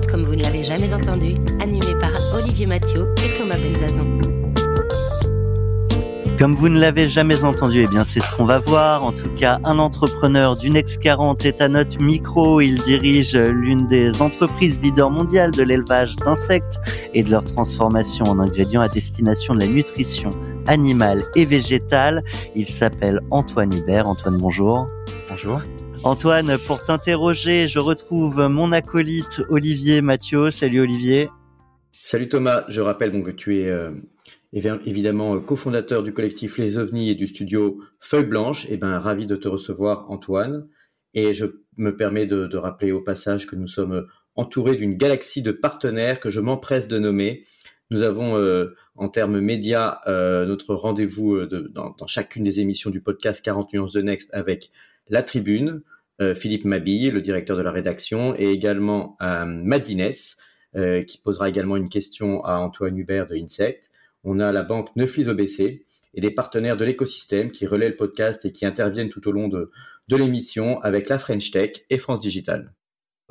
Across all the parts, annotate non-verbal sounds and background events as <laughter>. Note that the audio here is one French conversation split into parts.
Next 40 comme vous ne l'avez jamais entendu, animé par Olivier Mathieu et Thomas Benzazon. Comme vous ne l'avez jamais entendu, eh bien c'est ce qu'on va voir. En tout cas, un entrepreneur du Next 40 est à notre micro. Il dirige l'une des entreprises leaders mondiales de l'élevage d'insectes et de leur transformation en ingrédients à destination de la nutrition animale et végétale. Il s'appelle Antoine Hubert. Antoine, bonjour. Bonjour. Antoine, pour t'interroger, je retrouve mon acolyte Olivier Mathieu. Salut Olivier. Salut Thomas, je rappelle que tu es euh, évidemment euh, cofondateur du collectif Les OVNIs et du studio Feuille Blanche. Et eh ben ravi de te recevoir Antoine. Et je me permets de, rappeler au passage que nous sommes entourés d'une galaxie de partenaires que je m'empresse de nommer. Nous avons euh, en termes médias euh, notre rendez-vous euh, dans, dans, chacune des émissions du podcast 40 nuances de Next avec La Tribune, euh, Philippe Mabille, le directeur de la rédaction, et également euh, Madines, euh, qui posera également une question à Antoine Hubert de Insect. On a la banque Neuflis OBC et des partenaires de l'écosystème qui relaient le podcast et qui interviennent tout au long de, de l'émission avec la French Tech et France Digital.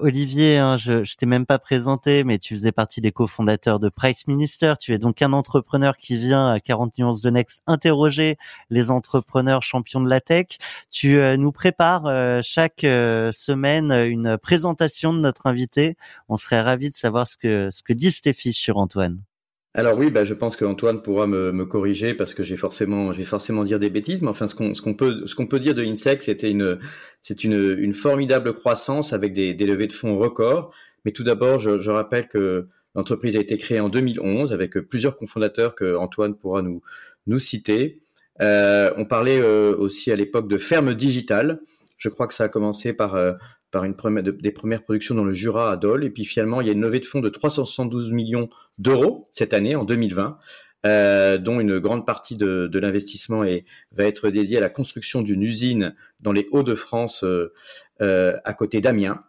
Olivier, hein, je, t'ai même pas présenté, mais tu faisais partie des cofondateurs de Price Minister. Tu es donc un entrepreneur qui vient à 40 nuances de Next interroger les entrepreneurs champions de la tech. Tu euh, nous prépares euh, chaque euh, semaine une présentation de notre invité. On serait ravi de savoir ce que ce que disent tes fiches sur Antoine. Alors oui, bah, je pense qu'Antoine pourra me, corriger parce que j'ai forcément, je vais forcément dire des bêtises. Mais enfin, ce qu'on, peut, ce qu'on peut dire de Insect, c'était une, c'est une, formidable croissance avec des, levées de fonds records. Mais tout d'abord, je, rappelle que l'entreprise a été créée en 2011 avec plusieurs cofondateurs que Antoine pourra nous, nous citer. Euh, on parlait euh, aussi à l'époque de ferme digitale. Je crois que ça a commencé par euh, par une des premières productions dans le Jura à Dole. Et puis finalement, il y a une levée de fonds de 372 millions d'euros cette année, en 2020, euh, dont une grande partie de, l'investissement va être dédiée à la construction d'une usine dans les Hauts-de-France, euh, euh, à côté d'Amiens.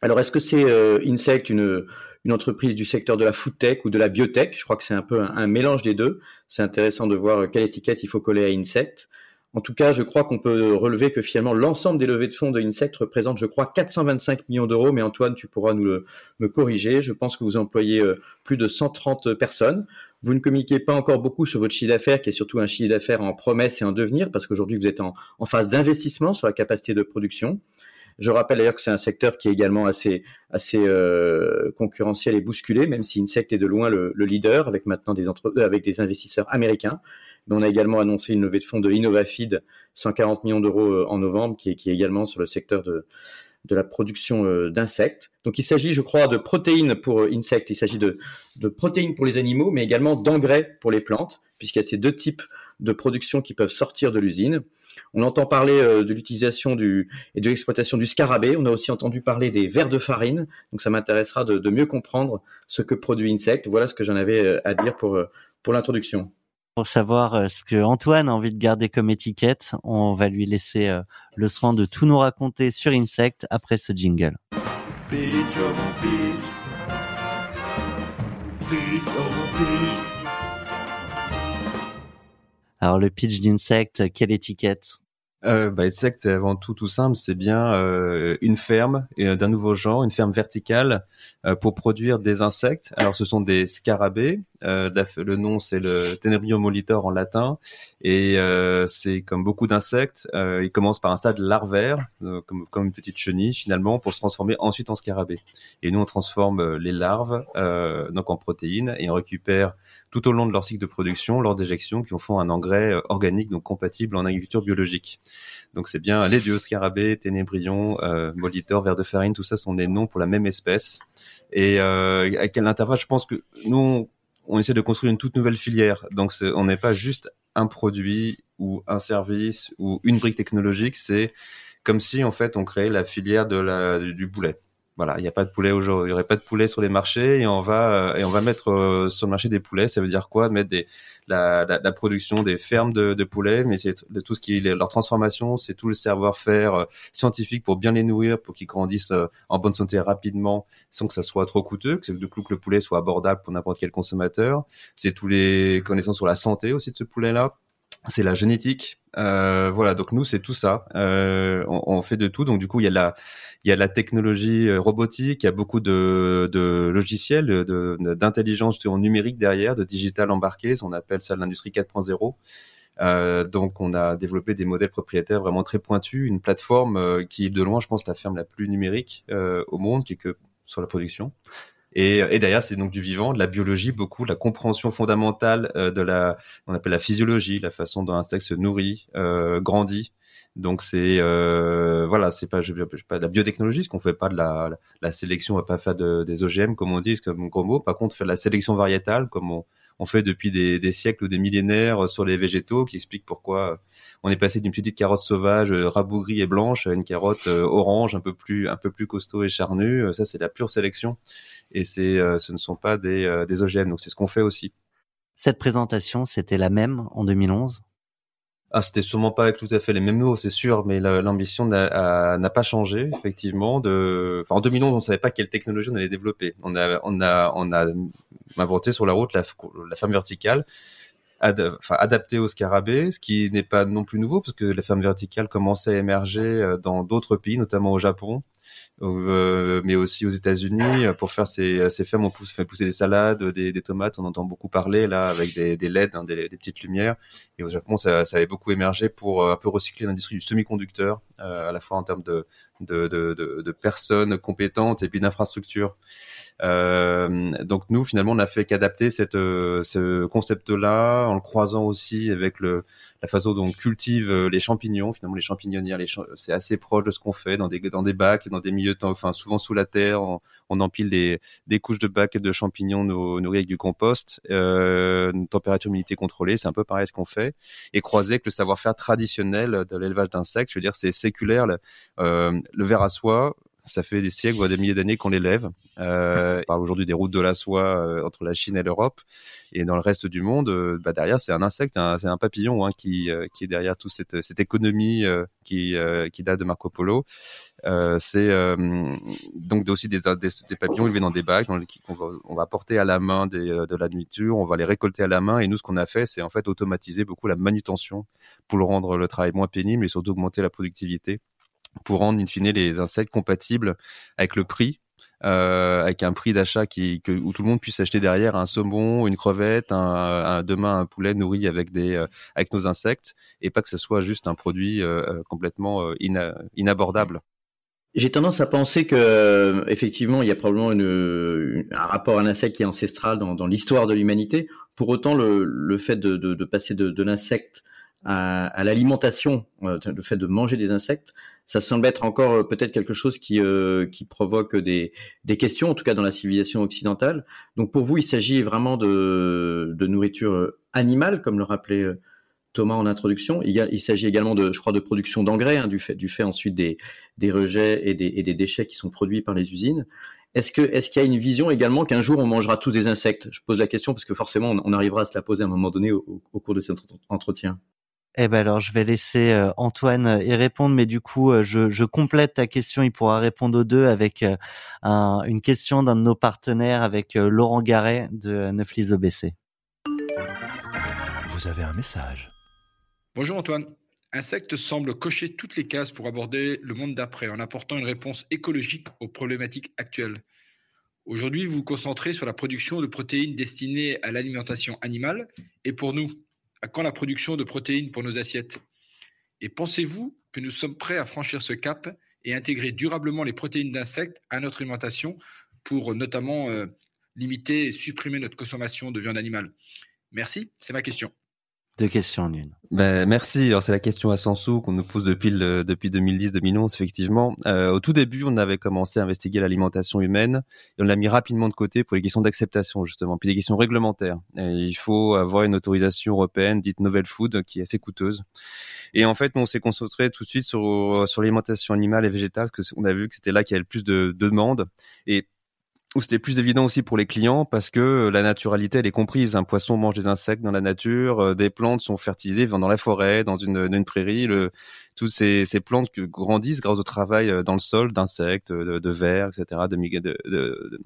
Alors, est-ce que c'est Insect, une, une entreprise du secteur de la food tech ou de la biotech? Je crois que c'est un peu un, un mélange des deux. C'est intéressant de voir quelle étiquette il faut coller à Insect. En tout cas, je crois qu'on peut relever que finalement l'ensemble des levées de fonds de Insect représente, je crois, 425 millions d'euros. Mais Antoine, tu pourras nous le, me corriger. Je pense que vous employez euh, plus de 130 personnes. Vous ne communiquez pas encore beaucoup sur votre chiffre d'affaires, qui est surtout un chiffre d'affaires en promesse et en devenir, parce qu'aujourd'hui vous êtes en, en phase d'investissement sur la capacité de production. Je rappelle d'ailleurs que c'est un secteur qui est également assez, assez euh, concurrentiel et bousculé, même si Insect est de loin le, le leader, avec maintenant des, entre... avec des investisseurs américains. Mais on a également annoncé une levée de fonds de InnovaFeed, 140 millions d'euros en novembre, qui est, également sur le secteur de, la production euh, d'insectes. Donc il s'agit, je crois, de protéines pour insectes, il s'agit de, protéines pour les animaux, mais également d'engrais pour les plantes, puisqu'il y a ces deux types de production qui peuvent sortir de l'usine. On entend parler euh, de l'utilisation du et de l'exploitation du scarabée. On a aussi entendu parler des vers de farine. Donc ça m'intéressera de, mieux comprendre ce que produit Insect. Voilà ce que j'en avais euh, à dire pour l'introduction. Pour savoir ce que Antoine a envie de garder comme étiquette, on va lui laisser le soin de tout nous raconter sur Insect après ce jingle. Oh oh. Alors le pitch d'Insect, quelle étiquette? Euh, bah, c'est avant tout tout simple, c'est bien euh, une ferme d'un nouveau genre, une ferme verticale euh, pour produire des insectes. Alors, ce sont des scarabées. Euh, le nom, c'est le Tenebrium molitor en latin, et euh, c'est comme beaucoup d'insectes, il commence par un stade larvaire, comme, comme, une petite chenille finalement, pour se transformer ensuite en scarabée. Et nous, on transforme les larves donc en protéines et on récupère tout au long de leur cycle de production, lors d'éjection, qui en font un engrais organique, donc compatible en agriculture biologique. Donc c'est bien les duos scarabée, ténébrion, euh, molitor, ver de farine, tout ça sont des noms pour la même espèce. Et euh, à quel intervalle, je pense que nous, on essaie de construire une toute nouvelle filière. Donc on n'est pas juste un produit ou un service ou une brique technologique, c'est comme si en fait on créait la filière de la, du poulet. Voilà, il n'y a pas de poulet aujourd'hui, il n'y aurait pas de poulet sur les marchés et on va et on va mettre sur le marché des poulets. Ça veut dire quoi? Mettre des la, la, la, production des fermes de, de poulets, mais c'est tout ce qui est leur transformation, c'est tout le savoir-faire euh, scientifique pour bien les nourrir, pour qu'ils grandissent euh, en bonne santé rapidement, sans que ça soit trop coûteux, que de coup que le poulet soit abordable pour n'importe quel consommateur. C'est tous les connaissances sur la santé aussi de ce poulet-là c'est la génétique. Euh, voilà, donc nous c'est tout ça. Euh, on, on, fait de tout. Donc du coup il y a la, il y a la technologie euh, robotique, il y a beaucoup de, de logiciels, d'intelligence de, numérique derrière, de digital embarqué. On appelle ça l'industrie 4.0. Euh, donc on a développé des modèles propriétaires vraiment très pointus, une plateforme euh, qui de loin je pense la ferme la plus numérique euh, au monde, qui est que sur la production. Et, et derrière, c'est donc du vivant, de la biologie, beaucoup, la compréhension fondamentale euh, de la, on appelle la physiologie, la façon dont un insecte se nourrit, euh, grandit. Donc c'est euh, voilà, c'est pas je, pas de la biotechnologie, ce qu'on fait pas de la, la, sélection, on va pas faire de, des OGM comme on dit, comme gros mot. Par contre, faire de la sélection variétale, comme on, on fait depuis des, des, siècles ou des millénaires sur les végétaux, qui explique pourquoi on est passé d'une petite carotte sauvage rabougrie et blanche à une carotte orange un peu plus un peu plus costaud et charnue. Ça, c'est la pure sélection et c'est, euh, ce ne sont pas des, euh, des OGM. Donc c'est ce qu'on fait aussi. Cette présentation, c'était la même en 2011 ah, c'était sûrement pas avec tout à fait les mêmes mots, c'est sûr, mais l'ambition n'a pas changé, effectivement. De... Enfin, en 2011, on savait pas quelle technologie on allait développer. On a, on a, on a inventé sur la route la, la ferme verticale, enfin, adaptée au scarabée, ce qui n'est pas non plus nouveau, parce que la ferme verticale commençait à émerger euh, dans d'autres pays, notamment au Japon. Euh, mais aussi aux États-Unis pour faire ces, ces fermes on pousse, fait pousser des salades, des, des, tomates, on entend beaucoup parler là avec des, des LED, hein, des, des, petites lumières. Et au Japon, ça, ça avait beaucoup émergé pour euh, un peu recycler l'industrie du semi-conducteur, euh, à la fois en termes de, de, de, de, de personnes compétentes et puis d'infrastructures. Euh, donc nous, finalement, on n'a fait qu'adapter cette, ce concept-là en le croisant aussi avec le, la façon dont on cultive euh, les champignons. Finalement, les champignonnières, les c'est assez proche de ce qu'on fait dans des dans des bacs, dans des milieux, enfin souvent sous la terre. On, on empile des, des couches de bacs de champignons nourris avec du compost, euh, une température humidité contrôlée. C'est un peu pareil ce qu'on fait. Et croiser avec le savoir-faire traditionnel de l'élevage d'insectes. Je veux dire, c'est séculaire. Le, euh, le verre à soie, ça fait des siècles, voire des milliers d'années qu'on l'élève. Euh, <laughs> on parle aujourd'hui des routes de la soie euh, entre la Chine et l'Europe. Et dans le reste du monde, euh, bah derrière, c'est un insecte, c'est un papillon hein, qui, euh, qui est derrière toute cette, cette économie qui, qui date de Marco Polo. c'est donc aussi des, des, des, papillons élevés dans des bacs dans on, va, on va porter à la main des, de la nourriture, on va les récolter à la main. Et nous, ce qu'on a fait, c'est en fait automatiser beaucoup la manutention pour le rendre le travail moins pénible et surtout augmenter la productivité pour rendre in fine les insectes compatibles avec le prix euh, avec un prix d'achat où tout le monde puisse acheter derrière un saumon, une crevette, demain un poulet nourri avec des euh, nos insectes et pas que ce soit juste un produit euh, complètement inabordable. J'ai tendance à penser que effectivement il y a probablement un rapport à l'insecte qui est ancestral dans, l'histoire de l'humanité. Pour autant, le, fait de, passer de, l'insecte à l'alimentation, le fait de manger des insectes, ça semble être encore euh, peut-être quelque chose qui, euh, provoque des, questions, en tout cas dans la civilisation occidentale. Donc pour vous, il s'agit vraiment de, nourriture euh, animale, comme le rappelait Thomas en introduction. Il, s'agit également je crois, de production d'engrais, hein, du fait, ensuite des, rejets et des, et des déchets qui sont produits par les usines. Est-ce qu'il y a une vision également qu'un jour on mangera tous des insectes? Je pose la question parce que forcément on, arrivera à se la poser à un moment donné au cours de cet entretien. Eh ben alors, je vais laisser euh, Antoine euh, y répondre, mais du coup, euh, je, je, complète ta question. Il pourra répondre aux deux avec un, une question d'un de nos partenaires, avec Laurent Garret de Neuflis OBC. Vous avez un message. Bonjour Antoine. Insecte semble cocher toutes les cases pour aborder le monde d'après en apportant une réponse écologique aux problématiques actuelles. Aujourd'hui, vous vous concentrez sur la production de protéines destinées à l'alimentation animale et pour nous, à quand la production de protéines pour nos assiettes? Et pensez-vous que nous sommes prêts à franchir ce cap et intégrer durablement les protéines d'insectes à notre alimentation pour notamment euh, limiter et supprimer notre consommation de viande animale? Merci, c'est ma question. Deux questions en une. Ben, merci. Alors, c'est la question à 100 sous qu'on nous pose depuis le, depuis 2010-2011, effectivement. Euh, au tout début, on avait commencé à investiguer l'alimentation humaine et on l'a mis rapidement de côté pour les questions d'acceptation, justement, puis des questions réglementaires. Il faut avoir une autorisation européenne dite novel food qui est assez coûteuse. Et en fait, on s'est concentré tout de suite sur, sur l'alimentation animale et végétale parce qu'on a vu que c'était là qu'il y avait le plus de demandes. Et où c'était plus évident aussi pour les clients parce que la naturalité elle est comprise. Un poisson mange des insectes dans la nature, euh, des plantes sont fertilisées dans la forêt, dans une, une prairie. Le, toutes ces, ces plantes grandissent grâce au travail euh, dans le sol d'insectes, de, de vers, etc., de, de,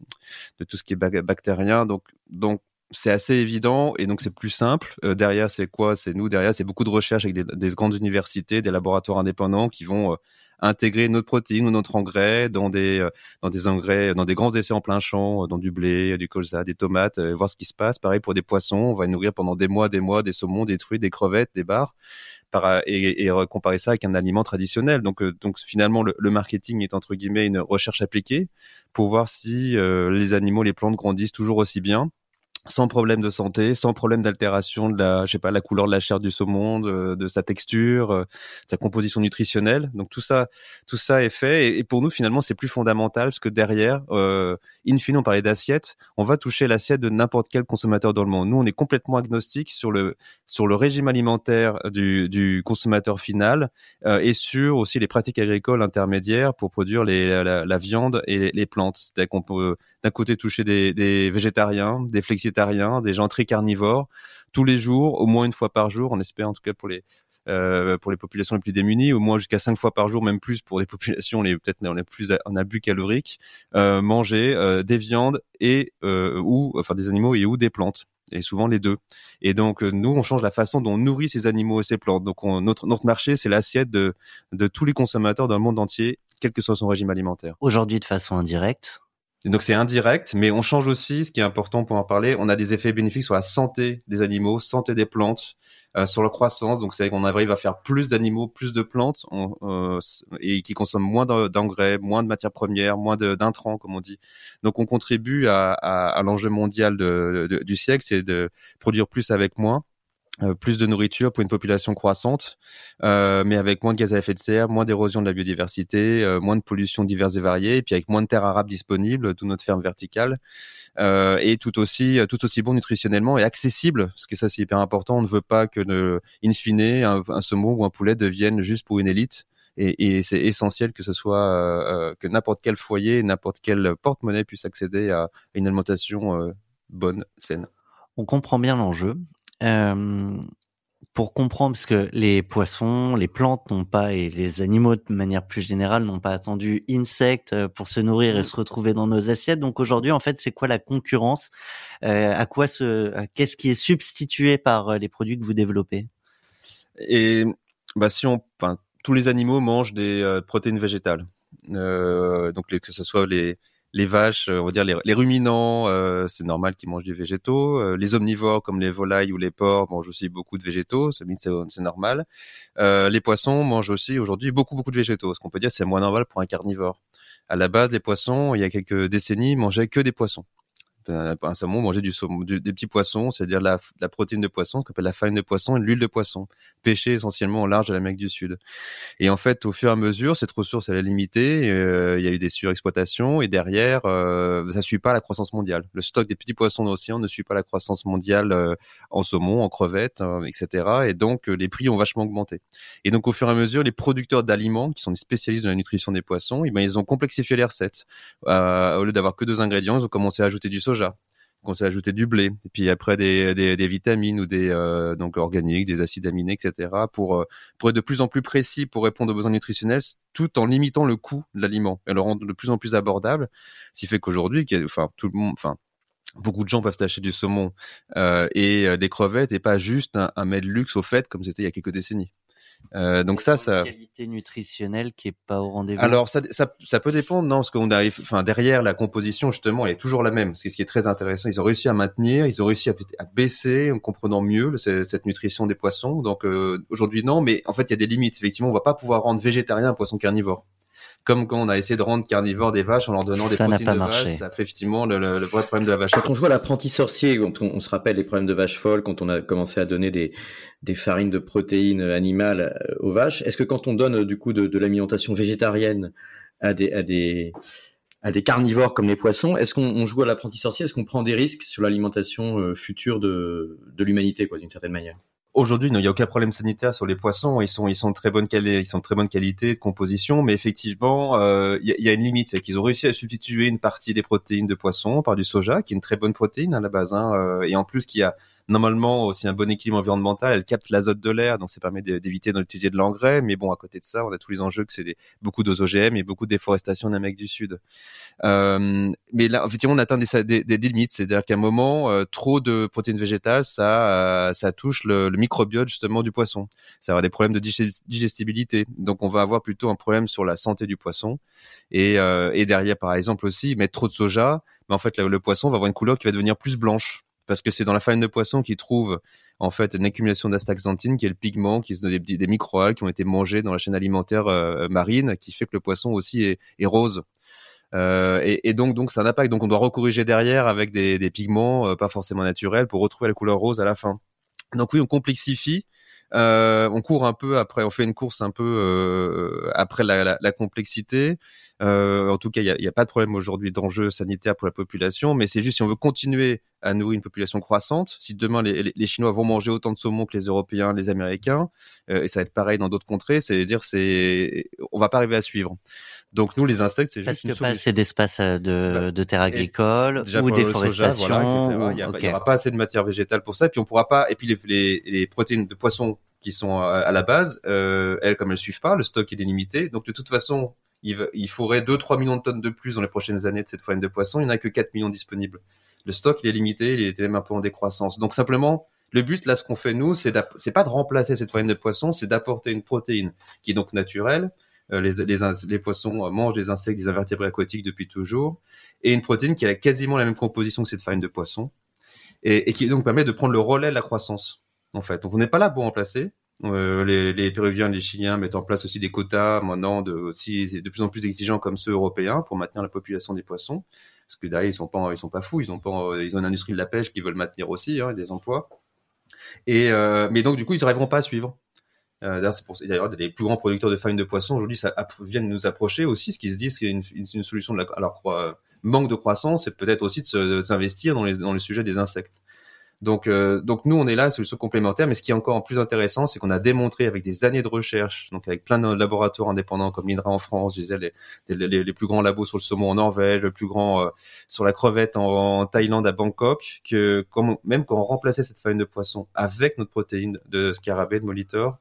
de, tout ce qui est bactérien. Donc, donc c'est assez évident et donc c'est plus simple. Euh, derrière, c'est quoi? C'est nous. Derrière, c'est beaucoup de recherches avec des, des, grandes universités, des laboratoires indépendants qui vont intégrer notre protéine ou notre engrais dans des euh, dans des engrais dans des grands essais en plein champ, euh, dans du blé, du colza, des tomates, euh, voir ce qui se passe. Pareil pour des poissons, on va nourrir pendant des mois, des mois des saumons, des truites, des crevettes, des bars. Et, et, comparer ça avec un aliment traditionnel. Donc, donc finalement, le, le, marketing est entre guillemets une recherche appliquée pour voir si les animaux, les plantes grandissent toujours aussi bien sans problème de santé, sans problème d'altération de la, je sais pas, la couleur de la chair du saumon, de, sa texture, euh, sa composition nutritionnelle. Donc tout ça, tout ça est fait. Et, pour nous, finalement, c'est plus fondamental parce que derrière, euh, in fine, on parlait d'assiette, on va toucher l'assiette de n'importe quel consommateur dans le monde. Nous, on est complètement agnostique sur le sur le régime alimentaire du, du consommateur final euh, et sur aussi les pratiques agricoles intermédiaires pour produire la, viande et les, plantes. C'est-à-dire qu'on peut d'un côté toucher des, des végétariens, des flexitariens, des gens très carnivores, tous les jours, au moins une fois par jour, on espère en tout cas pour les euh, pour les populations les plus démunies, au moins jusqu'à cinq fois par jour, même plus pour les <laughs> populations les peut-être plus en abus calorique, euh, manger euh, des viandes et euh, ou enfin des animaux et ou des plantes et souvent les deux. Et donc nous, on change la façon dont on nourrit ces animaux et ces plantes. Donc notre notre marché, c'est l'assiette de de tous les consommateurs dans le monde entier, quel que soit son régime alimentaire. Aujourd'hui, de façon indirecte, donc c'est indirect, mais on change aussi, ce qui est important pour en parler, on a des effets bénéfiques sur la santé des animaux, santé des plantes, euh, sur leur croissance. Donc c'est qu'on arrive à faire plus d'animaux, plus de plantes, euh, et qui consomment moins d'engrais, moins de matières premières, moins d'intrants, comme on dit. Donc on contribue à, à, à l'enjeu mondial de, de, du siècle, c'est de produire plus avec moins. Euh, plus de nourriture pour une population croissante, euh, mais avec moins de gaz à effet de serre, moins d'érosion de la biodiversité, euh, moins de pollution diverses et variées, et puis avec moins de terres arables disponibles, toute notre ferme verticale, euh, et tout aussi tout aussi bon nutritionnellement et accessible, parce que ça c'est hyper important. On ne veut pas que, ne, in fine, un, un saumon ou un poulet devienne juste pour une élite. Et, et c'est essentiel que ce soit que n'importe quel foyer, n'importe quel porte-monnaie puisse accéder à une alimentation bonne, saine. On comprend bien l'enjeu. Euh, pour comprendre, parce que les poissons, les plantes n'ont pas, et les animaux de manière plus générale n'ont pas attendu insectes euh, pour se nourrir et mmh. se retrouver dans nos assiettes. Donc aujourd'hui, en fait, c'est quoi la concurrence euh, À quoi se, qu'est-ce qui est substitué par les produits que vous développez? Et bah si on, enfin, tous les animaux mangent des protéines végétales. donc que ce soit les les vaches, euh, on va dire les, ruminants, euh, c'est normal qu'ils mangent des végétaux. Euh, les omnivores comme les volailles ou les porcs mangent aussi beaucoup de végétaux, c'est normal. les poissons mangent aussi aujourd'hui beaucoup beaucoup de végétaux. Ce qu'on peut dire c'est moins normal pour un carnivore. À la base, les poissons, il y a quelques décennies, mangeaient que des poissons un saumon manger du saumon, des petits poissons, c'est-à-dire la, la, protéine de poisson, qu'on appelle la farine de poisson et l'huile de poisson, pêchée essentiellement au large de l'Amérique du Sud. Et en fait, au fur et à mesure, cette ressource elle est limitée. Euh, il y a eu des surexploitations et derrière, euh, ça suit pas la croissance mondiale. Le stock des petits poissons dans l'océan ne suit pas la croissance mondiale euh, en saumon, en crevettes, hein, etc. Et donc les prix ont vachement augmenté. Et donc au fur et à mesure, les producteurs d'aliments, qui sont des spécialistes de la nutrition des poissons, eh ben, ils ont complexifié les recettes. au lieu d'avoir que deux ingrédients, ils ont commencé à ajouter du soja qu'on s'est ajouté du blé, et puis après des, des, vitamines ou des euh, donc organiques, des acides aminés, etc. pour euh, pour être de plus en plus précis pour répondre aux besoins nutritionnels, tout en limitant le coût de l'aliment et le rendre de plus en plus abordable. Ce qui fait qu'aujourd'hui, enfin tout le monde, enfin beaucoup de gens peuvent acheter du saumon euh, et des crevettes et pas juste un, un mets de luxe au fait comme c'était il y a quelques décennies. Euh, donc ça, ça. qualité nutritionnelle qui est pas au rendez-vous. Alors ça, ça, ça, peut dépendre, non, parce qu'on arrive, enfin derrière la composition justement, elle est toujours la même. C'est ce qui est très intéressant. Ils ont réussi à maintenir, ils ont réussi à, à baisser en comprenant mieux cette nutrition des poissons. Donc euh, aujourd'hui non, mais en fait il y a des limites. Effectivement, on va pas pouvoir rendre végétarien un poisson carnivore comme quand on a essayé de rendre carnivores des vaches en leur donnant des Ça n'a protéines pas de marché. vache, ça fait effectivement le, le- le vrai problème de la vache. Quand on joue à l'apprenti sorcier, quand on, on se rappelle les problèmes de vache folle, quand on a commencé à donner des, des farines de protéines animales euh, aux vaches, est-ce que quand on donne euh, du coup de, de l'alimentation végétarienne à des, à des, à des carnivores comme les poissons, est-ce qu'on on joue à l'apprenti sorcier Est-ce qu'on prend des risques sur l'alimentation euh, future de, de l'humanité, quoi, d'une certaine manière? Aujourd'hui, il n'y a aucun problème sanitaire sur les poissons. Ils sont, ils sont de très bonne qualité, ils sont de très bonne qualité de composition, mais effectivement, euh, il y, y a une limite, c'est qu'ils ont réussi à substituer une partie des protéines de poisson par du soja, qui est une très bonne protéine à la base, hein, euh, et en plus qui a normalement aussi un bon équilibre environnemental. Elle capte l'azote de l'air, donc ça permet d'éviter d'utiliser de l'engrais. Mais bon, à côté de ça, on a tous les enjeux que c'est des, beaucoup d'OGM et beaucoup de déforestation en Amérique du Sud. Euh, mais là, effectivement, on atteint des, des, des limites. C'est-à-dire qu'à un moment, euh, trop de protéines végétales, ça, euh, ça touche le, le microbiote justement du poisson. Ça va avoir des problèmes de digest- digestibilité. Donc, on va avoir plutôt un problème sur la santé du poisson. Et, euh, et derrière, par exemple aussi, mettre trop de soja, mais en fait, le poisson va avoir une couleur qui va devenir plus blanche parce que c'est dans la farine de poisson qu'il trouve en fait une accumulation d'astaxanthine qui est le pigment qui sont des, des microalgues qui ont été mangées dans la chaîne alimentaire euh, marine qui fait que le poisson aussi est, rose. Euh, et, donc, donc, c'est un impact. Donc, on doit recorriger derrière avec des, des pigments euh, pas forcément naturels pour retrouver la couleur rose à la fin. Donc oui, on complexifie. Euh, on court un peu après, on fait une course un peu euh, après la, la, la complexité. Euh, en tout cas, il n'y a, a, pas de problème aujourd'hui d'enjeux sanitaires pour la population, mais c'est juste si on veut continuer à nourrir une population croissante, si demain les, les, les, Chinois vont manger autant de saumon que les Européens, les Américains, euh, et ça va être pareil dans d'autres contrées, c'est dire c'est on va pas arriver à suivre. Donc nous, les insectes, c'est juste Parce que pas assez d'espace euh, de, Bah, de terre agricole ou déforestation. Soja, voilà, il n'y okay. aura pas assez de matière végétale pour ça. Et puis on pourra pas. Et puis les, les, les protéines de poisson qui sont à, à la base, euh, elles comme elles suivent pas, le stock est limité. Donc de toute façon, il, il faudrait 2-3 millions de tonnes de plus dans les prochaines années de cette farine de poisson. Il n'y en a que 4 millions disponibles. Le stock il est limité, il est même un peu en décroissance. Donc simplement. Le but, là, ce qu'on fait, nous, c'est pas de remplacer cette farine de poisson, c'est d'apporter une protéine qui est donc naturelle, euh, les, les, poissons mangent des insectes, des invertébrés aquatiques depuis toujours, et une protéine qui a quasiment la même composition que cette farine de poisson, et, qui donc permet de prendre le relais de la croissance, en fait. Donc on n'est pas là pour remplacer. Euh, les, les, Péruviens, les Chiliens mettent en place aussi des quotas maintenant de, aussi, de plus en plus exigeants comme ceux européens pour maintenir la population des poissons, parce que derrière ils sont pas ils sont pas fous, ils ont une industrie de la pêche qui veulent maintenir aussi hein, des emplois. Et euh, mais donc du coup ils n'arriveront pas à suivre. Euh, d'ailleurs, c'est pour d'ailleurs les plus grands producteurs de farine de poisson aujourd'hui viennent nous approcher aussi. Ce qu'ils se disent, c'est une, une, solution de la, alors euh, manque de croissance, c'est peut-être aussi de s'investir dans les dans les sujets des insectes. Donc euh, donc nous on est là solution complémentaire, mais ce qui est encore plus intéressant, c'est qu'on a démontré avec des années de recherche, donc avec plein de laboratoires indépendants comme l'INRA en France, je disais les, les, les, plus grands labos sur le saumon en Norvège, le plus grand euh, sur la crevette en, Thaïlande à Bangkok, que comme, même quand on remplaçait cette farine de poisson avec notre protéine de scarabée de molitor,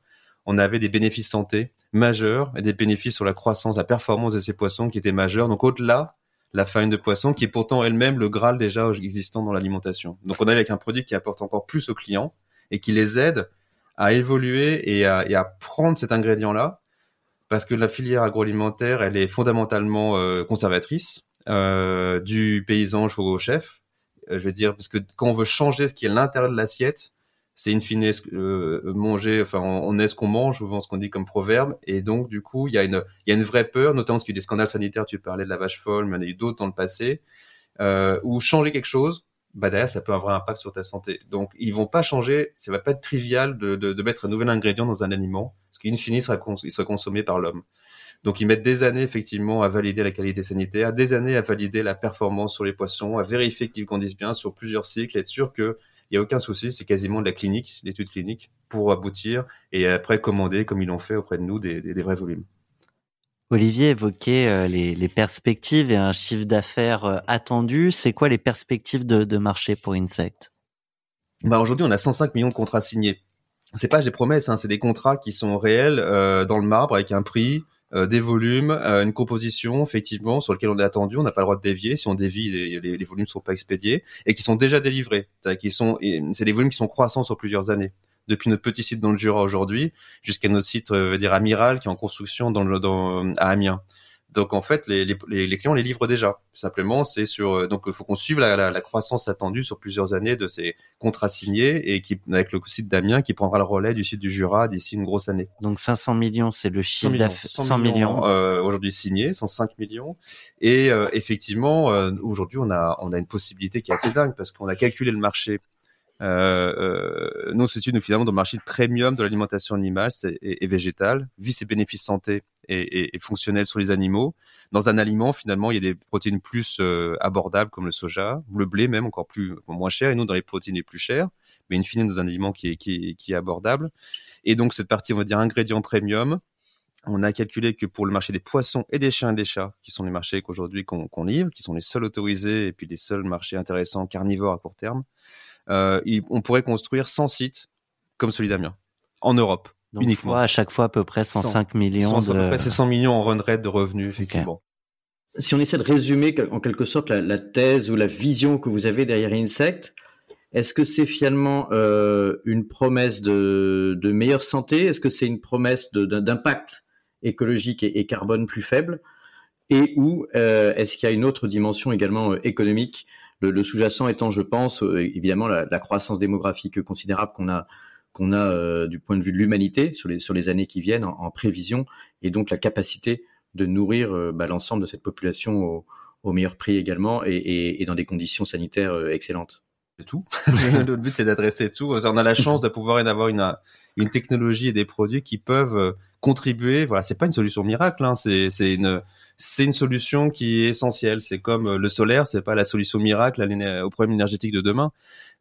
on avait des bénéfices santé majeurs et des bénéfices sur la croissance, la performance de ces poissons qui étaient majeurs. Donc au-delà, la farine de poisson qui est pourtant elle-même le graal déjà existant dans l'alimentation. Donc on est avec un produit qui apporte encore plus aux clients et qui les aide à évoluer et à, prendre cet ingrédient-là parce que la filière agroalimentaire, elle est fondamentalement euh, conservatrice euh, du paysan au chef. Euh, je veux dire, parce que quand on veut changer ce qui est l'intérieur de l'assiette, c'est in fine euh, manger, enfin on, est ce qu'on mange, souvent ce qu'on dit comme proverbe, et donc du coup il y a une y a une vraie peur, notamment parce qu'il y a des scandales sanitaires, tu parlais de la vache folle, mais il y en a eu d'autres dans le passé, euh, où changer quelque chose, bah derrière ça peut avoir un impact sur ta santé. Donc ils vont pas changer, ça va pas être trivial de, mettre un nouvel ingrédient dans un aliment, parce qu'in fine il sera, cons il sera consommé par l'homme. Donc ils mettent des années effectivement à valider la qualité sanitaire, des années à valider la performance sur les poissons, à vérifier qu'ils grandissent bien sur plusieurs cycles, être sûr que il n'y a aucun souci, c'est quasiment de la clinique, l'étude clinique, pour aboutir et après commander, comme ils l'ont fait auprès de nous, des, des, des vrais volumes. Olivier évoquait euh, les, les, perspectives et un chiffre d'affaires euh, attendu. C'est quoi les perspectives de, de marché pour Insect? Bah Aujourd'hui, on a 105 millions de contrats signés. C'est pas des promesses, hein, c'est des contrats qui sont réels euh, dans le marbre avec un prix, des volumes, euh, une composition effectivement sur lequel on est attendu, on n'a pas le droit de dévier. Si on dévie, les, les, volumes sont pas expédiés et qui sont déjà délivrés. C'est des volumes qui sont croissants sur plusieurs années. Depuis notre petit site dans le Jura aujourd'hui jusqu'à notre site, euh, dire amiral, qui est en construction dans le, dans, à Amiens. Donc en fait, les, les, les clients les livrent déjà. Simplement, c'est sur euh, donc il faut qu'on suive la, la, la, croissance attendue sur plusieurs années de ces contrats signés et qui avec le site d'Amiens qui prendra le relais du site du Jura d'ici une grosse année. Donc 500 millions, c'est le chiffre d'affaires 100 millions, euh, aujourd'hui signés, 105 millions. Et euh, effectivement, euh, aujourd'hui, on a on a une possibilité qui est assez dingue parce qu'on a calculé le marché euh, euh, nous, une finalement dans le marché premium de l'alimentation animale et, végétale, vu ses bénéfices santé et, et, et, fonctionnels sur les animaux. Dans un aliment, finalement, il y a des protéines plus euh, abordables comme le soja, le blé même encore plus moins cher, et nous dans les protéines les plus chères, mais une fine dans un aliment qui est, qui, qui est abordable. Et donc cette partie, on va dire ingrédients premium, on a calculé que pour le marché des poissons et des chiens et des chats, qui sont les marchés qu'aujourd'hui qu'on livre, qui sont les seuls autorisés et puis les seuls marchés intéressants carnivores à court terme, euh, on pourrait construire 100 sites comme celui d'Amiens en Europe. Donc uniquement. à chaque fois à peu près 105 100, millions. 100, de... À peu près c'est 100 millions en run rate de revenus, effectivement. Okay. Si on essaie de résumer en quelque sorte la, la, thèse ou la vision que vous avez derrière Insect, est-ce que c'est finalement euh, une promesse de, de meilleure santé? Est-ce que c'est une promesse d'impact écologique et, et, carbone plus faible? Et ou euh, est-ce qu'il y a une autre dimension également euh, économique le, sous-jacent étant, je pense, euh, évidemment la, croissance démographique considérable qu'on a qu'on a euh, du point de vue de l'humanité sur les sur les années qui viennent en, en, prévision et donc la capacité de nourrir euh, bah, l'ensemble de cette population au, meilleur prix également et, et, dans des conditions sanitaires excellentes. C'est tout. <laughs> le but c'est d'adresser tout. On a la chance de pouvoir avoir une une technologie et des produits qui peuvent contribuer. Voilà, c'est pas une solution miracle. Hein, c'est une c'est une solution qui est essentielle. C'est comme euh, le solaire, c'est pas la solution miracle au problème énergétique de demain.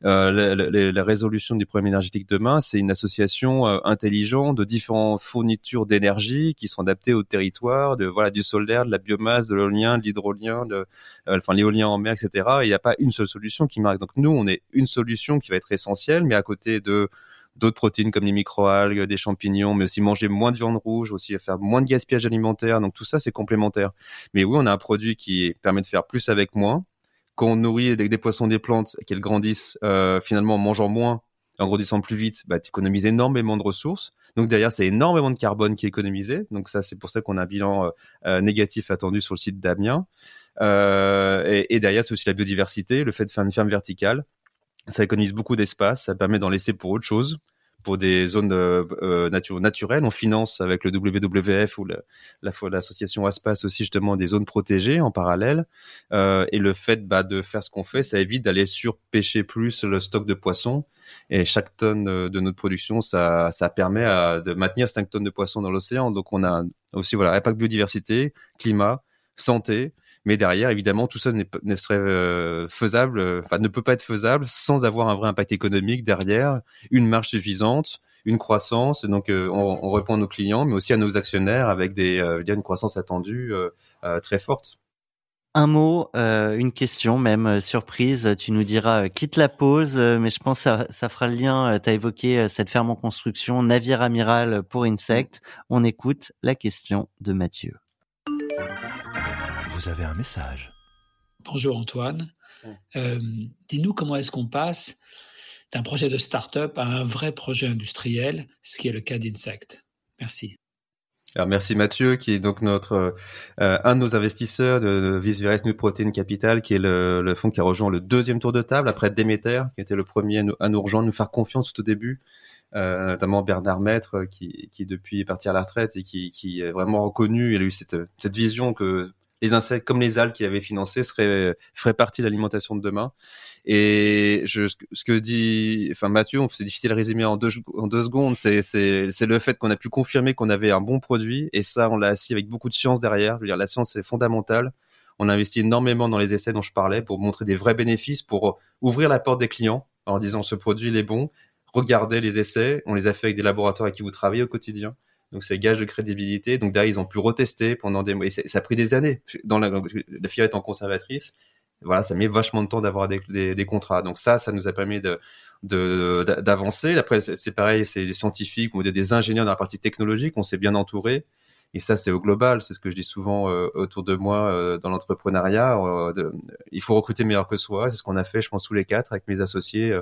Euh, la, la, la, résolution du problème énergétique de demain, c'est une association euh, intelligente de différentes fournitures d'énergie qui sont adaptées au territoire, de voilà du solaire, de la biomasse, de l'éolien, de l'hydrolien, de euh, enfin l'éolien en mer, etc. Il n'y a pas une seule solution qui marque. Donc nous, on est une solution qui va être essentielle, mais à côté de d'autres protéines comme les microalgues, des champignons, mais aussi manger moins de viande rouge, aussi faire moins de gaspillage alimentaire. Donc tout ça, c'est complémentaire. Mais oui, on a un produit qui permet de faire plus avec moins. Quand on nourrit avec des poissons des plantes, qu'elles grandissent euh, finalement en mangeant moins, en grandissant plus vite, bah, tu économises énormément de ressources. Donc derrière, c'est énormément de carbone qui est économisé. Donc ça, c'est pour ça qu'on a un bilan euh, négatif attendu sur le site d'Amiens. Euh, et, et, derrière, c'est aussi la biodiversité, le fait de faire une ferme verticale ça économise beaucoup d'espace, ça permet d'en laisser pour autre chose, pour des zones euh, euh nature, naturelles. On finance avec le WWF ou l'association la, Aspas aussi justement des zones protégées en parallèle. Euh, et le fait bah, de faire ce qu'on fait, ça évite d'aller surpêcher plus le stock de poissons. Et chaque tonne de notre production, ça, permet de maintenir 5 tonnes de poissons dans l'océan. Donc on a aussi voilà impact biodiversité, climat, santé mais derrière, évidemment, tout ça ne serait euh, faisable, euh, enfin ne peut pas être faisable sans avoir un vrai impact économique derrière, une marge suffisante, une croissance. Donc, euh, on, on, répond à nos clients, mais aussi à nos actionnaires avec des, euh, une croissance attendue très forte. Un mot, une question même surprise. Tu nous diras quitte la pause, mais je pense que ça, ça fera le lien. tu as évoqué cette ferme en construction, navire amiral pour insectes. On écoute la question de Mathieu vous avez un message. Bonjour Antoine. Euh, Dis-nous comment est-ce qu'on passe d'un projet de start-up à un vrai projet industriel, ce qui est le cas d'Insect. Merci. Alors merci Mathieu, qui est donc notre euh, un de nos investisseurs de, de New Protein Capital, qui est le, le, fonds qui a rejoint le deuxième tour de table après Demeter, qui était le premier à nous, à nous rejoindre, nous faire confiance tout au début. Euh, notamment Bernard Maître, qui, qui depuis est parti à la retraite et qui, qui est vraiment reconnu. Il a eu cette, cette vision que les insectes comme les algues qu'il avait financé seraient feraient partie de l'alimentation de demain. Et je, ce que dit, enfin Mathieu, c'est difficile à résumer en deux, en deux secondes. C'est c'est le fait qu'on a pu confirmer qu'on avait un bon produit et ça on l'a assis avec beaucoup de science derrière. Je veux dire la science est fondamentale. On a investi énormément dans les essais dont je parlais pour montrer des vrais bénéfices, pour ouvrir la porte des clients en disant ce produit il est bon. Regardez les essais, on les a fait avec des laboratoires avec qui vous travaillez au quotidien. Donc c'est gage de crédibilité. Donc derrière ils ont pu retester pendant des mois. Et ça a pris des années. Dans la, la filière étant conservatrice, voilà, ça met vachement de temps d'avoir des, des, des, contrats. Donc ça, ça nous a permis de d'avancer. Après, c'est pareil, c'est des scientifiques ou des ingénieurs dans la partie technologique. On s'est bien entouré. Et ça, c'est au global. C'est ce que je dis souvent euh, autour de moi euh, dans l'entrepreneuriat. Euh, il faut recruter meilleur que soi. C'est ce qu'on a fait, je pense, tous les quatre avec mes associés.